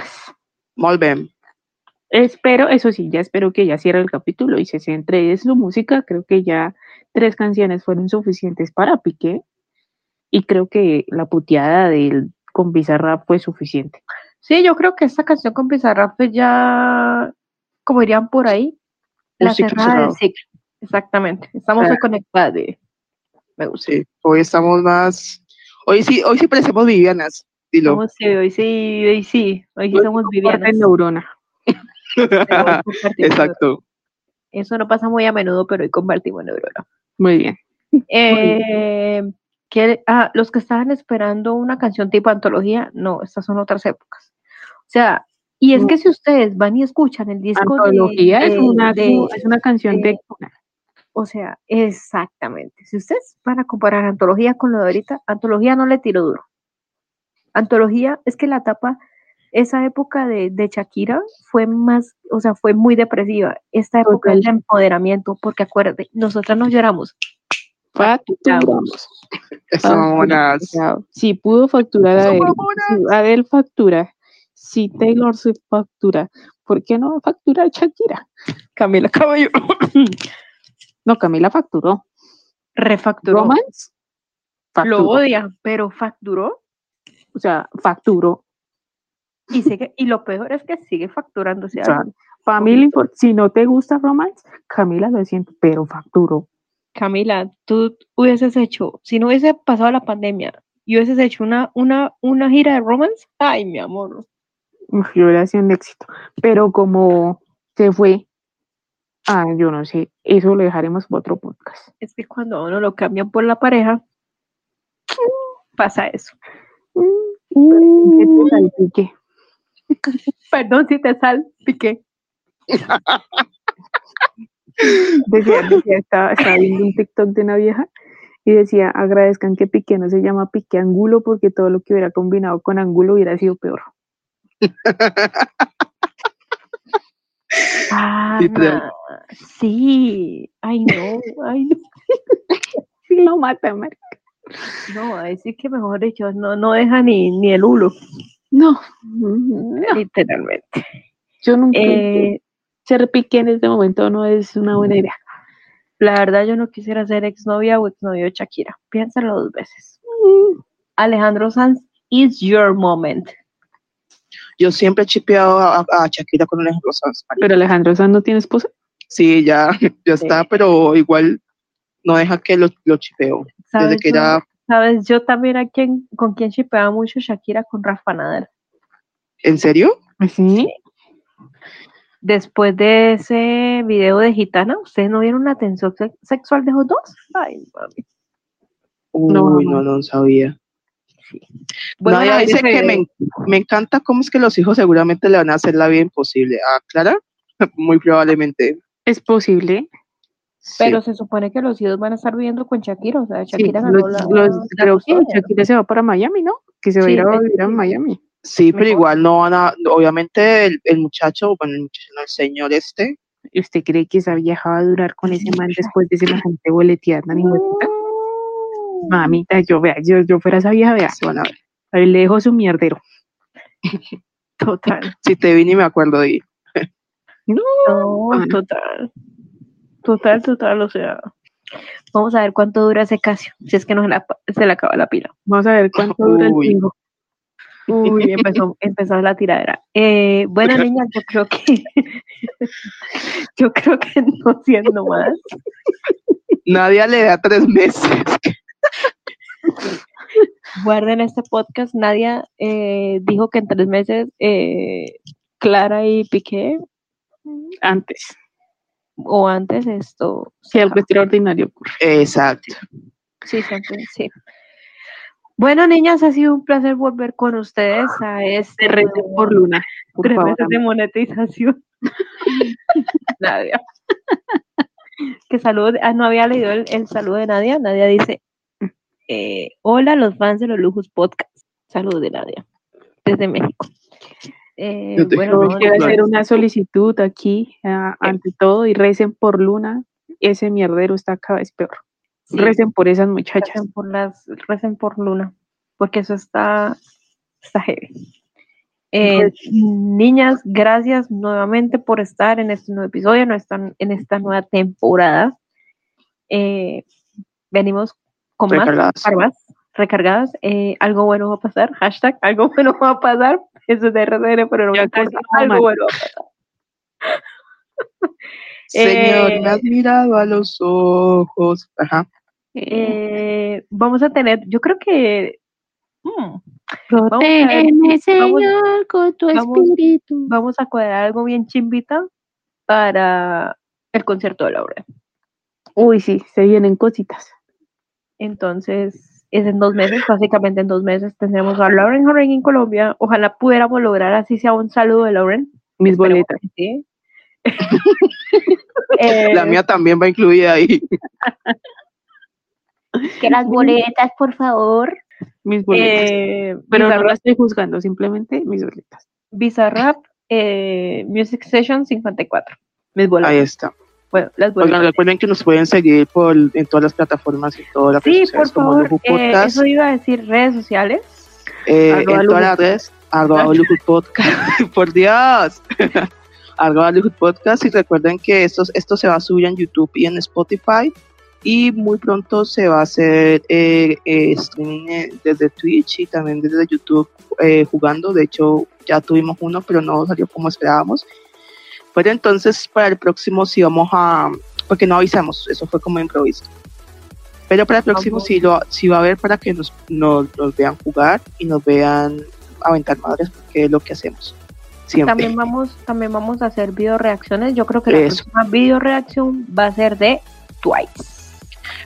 más. Bien. Espero, eso sí, ya espero que ya cierre el capítulo y se centre en su música. Creo que ya tres canciones fueron suficientes para Piqué. Y creo que la puteada del con Bizarrap fue suficiente. Sí, yo creo que esta canción con Bizarrap es ya, como dirían por ahí, Un la cerrada del ciclo. Exactamente. Estamos Ah. de- Me gusta. Sí. Hoy estamos más. Hoy sí, hoy sí parecemos Vivianas. Dilo. Sí, hoy sí, hoy sí, hoy sí Hoy somos Vivianas. neurona. [laughs] [laughs] Exacto. Eso no pasa muy a menudo, pero hoy compartimos neurona. Muy bien. Eh, que, ah, los que estaban esperando una canción tipo antología, no, estas son otras épocas. O sea, y es que si ustedes van y escuchan el disco de- Antología es, una, de- es una canción de, de- O sea, exactamente. Si ustedes van a comparar antología con lo de ahorita, antología no le tiro duro. Antología es que la etapa, esa época de, de Shakira fue más, o sea, fue muy depresiva. Esta época es de empoderamiento, porque acuérdate, nosotras nos lloramos. Facturamos. Mamonas. Si pudo facturar a si Adele factura, si Taylor Swift factura, ¿por qué no facturar Shakira? Camila Cabello [coughs] No, Camila facturó. refacturó. Romance facturó. Lo odia, pero facturó O sea, facturó. Y sigue, y lo peor es que sigue facturándose O sea, si no te gusta Romance, Camila lo siento, pero facturó. Camila, tú hubieses hecho, si no hubiese pasado la pandemia y hubieses hecho una, una, una gira de romance, ay, mi amor. Yo hubiera sido un éxito. Pero como se fue, ah, yo no sé, eso lo dejaremos para otro podcast. Es que cuando a uno lo cambian por la pareja, pasa eso. ¿Qué te salpique? [laughs] Perdón si te salpiqué. Decía, decía, estaba, estaba viendo un TikTok de una vieja y decía, agradezcan que Piqué no se llama Piqué Angulo porque todo lo que hubiera combinado con Angulo hubiera sido peor. [laughs] Ana, sí, ay no, ay no. [laughs] Sí, lo mata, marica. No, ahí sí que mejor dicho, no, no deja ni, ni el hulo, No, no, [laughs] literalmente. yo nunca. Eh, ser Piqué en este momento no es una buena idea. la verdad, yo no quisiera ser exnovia o exnovio de Shakira. Piénsalo dos veces. Alejandro Sanz, is your moment. Yo siempre he chipeado a, a Shakira con Alejandro Sanz. Pero Alejandro Sanz no tiene esposa. Sí, ya, [laughs] ya está, pero igual no deja que lo, lo chipeo. Desde ¿Sabes, que era, ¿Sabes? Yo también a quien, con quien shipeaba mucho Shakira con Rafa Nadal. ¿en serio? Sí. Después de ese video de Gitana, ¿ustedes no vieron la tensión se- sexual de esos dos? Ay, mami. Uy, No. no, no, sabía. A Nadia dice que me, me encanta cómo es que los hijos seguramente le van a hacer la vida imposible. ¿A Clara? [laughs] Muy probablemente. Es posible. Sí. Pero se supone que los hijos van a estar viviendo con Shakira, o sea, Sí, Shakira ganó los- la, los- la creo que. Shakira se va para Miami, ¿no? Que se va a Sí, ir a eso vivir a sí. Miami. Sí, pero Mejor. igual no van a, obviamente el, el muchacho, bueno, el muchacho, no, el señor este, ¿Y usted cree que esa vieja va a durar con ese man después de semejante boleteada? ni hueputa? Mamita, yo vea, yo, yo fuera esa vieja, vea, se van a ver. le dejo su mierdero. [laughs] Total. Si te vi ni me acuerdo de ir. [laughs] No, No, total. Total, total, o sea. Vamos a ver cuánto dura ese Casio, si es que no se, la- se le acaba la pila. vamos a ver cuánto dura el pingo. Uy, [laughs] empezó, empezó la tiradera. Eh, bueno, [laughs] niñas, yo creo que [laughs] yo creo que no siendo más. Nadia le da tres meses. Guarden este podcast. Nadia eh, dijo que en tres meses eh, Clara y Piqué, Antes, o antes esto. si algo extraordinario ocurre. Exacto. Sí, siempre, sí. Bueno, niñas, ha sido un placer volver con ustedes a este Te reto por luna. Por favor, de monetización. [laughs] Nadia. Que saludo, ah, no había leído el, el saludo de Nadia. Nadia dice, eh, hola los fans de los Lujos Podcast. Saludos de Nadia, desde México. Eh, bueno, Yo no, quiero no, hacer una solicitud aquí, ah, ante todo, y recen por Luna. Ese mierdero está cada vez peor. sí, Recen por esas muchachas. recen por las, recen por Luna, porque eso está, está heavy. Eh, niñas, gracias nuevamente por estar en este nuevo episodio, en esta, en esta nueva temporada. Eh, venimos con más, Recargadas. para más, recargadas. Eh, algo bueno va a pasar, hashtag, algo bueno va a pasar. Eso es de RCN, pero no casi algo bueno pasar. [laughs] Señor, Eh, me has mirado a los ojos. Ajá. Eh, vamos a tener, yo creo que mm, vamos- Señor, con tu vamos- espíritu. vamos a cuadrar algo bien chimbita para el concierto de Laura. Uy, sí, se vienen cositas. Entonces, es en dos meses, básicamente en dos meses tendremos a Lauren Horren en Colombia. Ojalá pudiéramos lograr así sea un saludo de Lauren. Mis Esperemos sí. [laughs] [laughs] Eh, La mía también va incluida ahí. que las boletas, por favor. Mis boletas. Eh, Pero no Bizarrap, la estoy juzgando, simplemente mis boletas. Bizarrap, eh, Music Session 54. Mis boletas. Ahí está. Bueno, las. Oigan, recuerden que nos pueden seguir por, en todas las plataformas y todas las Sí, redes por sociales favor. Eh, eso iba a decir redes sociales. Eh, en todas las redes, arroba [laughs] Podcast, [laughs] por Dios, [laughs] arroba Podcast y recuerden que esto, esto se va a subir en YouTube y en Spotify y muy pronto se va a hacer eh, eh, streaming eh, desde Twitch y también desde YouTube eh, jugando, de hecho ya tuvimos uno pero no salió como esperábamos, pero entonces para el próximo sí vamos a, porque no avisamos, eso fue como improviso. Pero para el próximo Vamos. sí, lo, sí va a haber para que nos, nos, nos vean jugar y nos vean aventar madres, porque es lo que hacemos. Siempre. También vamos, también vamos a hacer video reacciones. Yo creo que la Eso. próxima video reacción va a ser de Twice.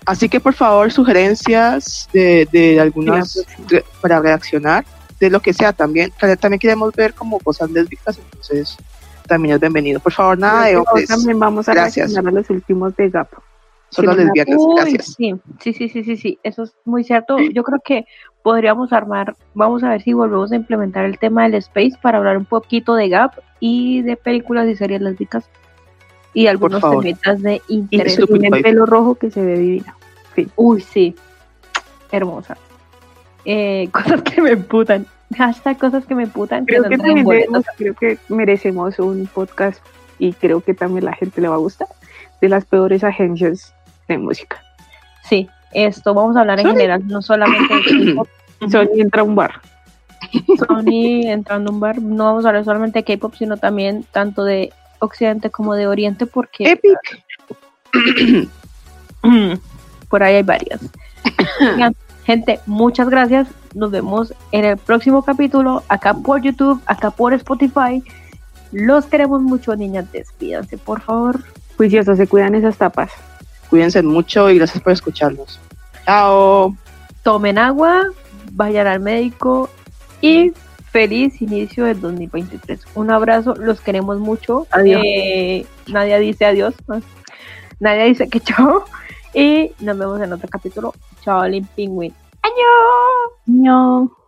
Así que por favor, sugerencias de, de algunas para reaccionar, de lo que sea también. También también queremos ver como cosas lésbicas, entonces también es bienvenido. Por favor, nada de hombres, También vamos a Gracias. a los últimos de Gap. solo sí, lesbianas. Gracias. sí, sí, sí, sí, sí, eso es muy cierto. Yo creo que podríamos armar, vamos a ver si volvemos a implementar el tema del space para hablar un poquito de Gap y de películas y series lésbicas y algunos temitas de interés. Tiene Wife. pelo rojo que se ve divina. Uy, sí, hermosa. Eh, [laughs] cosas que me putan. [laughs] Hashtag cosas que me putan. Creo que que, también debemos- creo que merecemos un podcast y creo que también la gente le va a gustar de las peores agencias de música. Sí, esto vamos a hablar en Sony. general, no solamente de K-pop. [coughs] Sony entra a un bar. Sony entrando a un bar, no vamos a hablar solamente de K-pop, sino también tanto de Occidente como de Oriente, porque Epic. [coughs] por ahí hay varias. [coughs] Gente, muchas gracias. Nos vemos en el próximo capítulo, acá por YouTube, acá por Spotify. Los queremos mucho, niñas. Despídanse, por favor. Juiciosos, se cuidan esas tapas. Cuídense mucho y gracias por escucharnos. Chao. Tomen agua, vayan al médico y feliz inicio del 2023. Un abrazo, los queremos mucho. Adiós. Eh, nadie dice adiós. ¿no? Nadie dice que [laughs] chao. Y nos vemos en otro capítulo. Chao, Lin Penguin. ¡Año! No.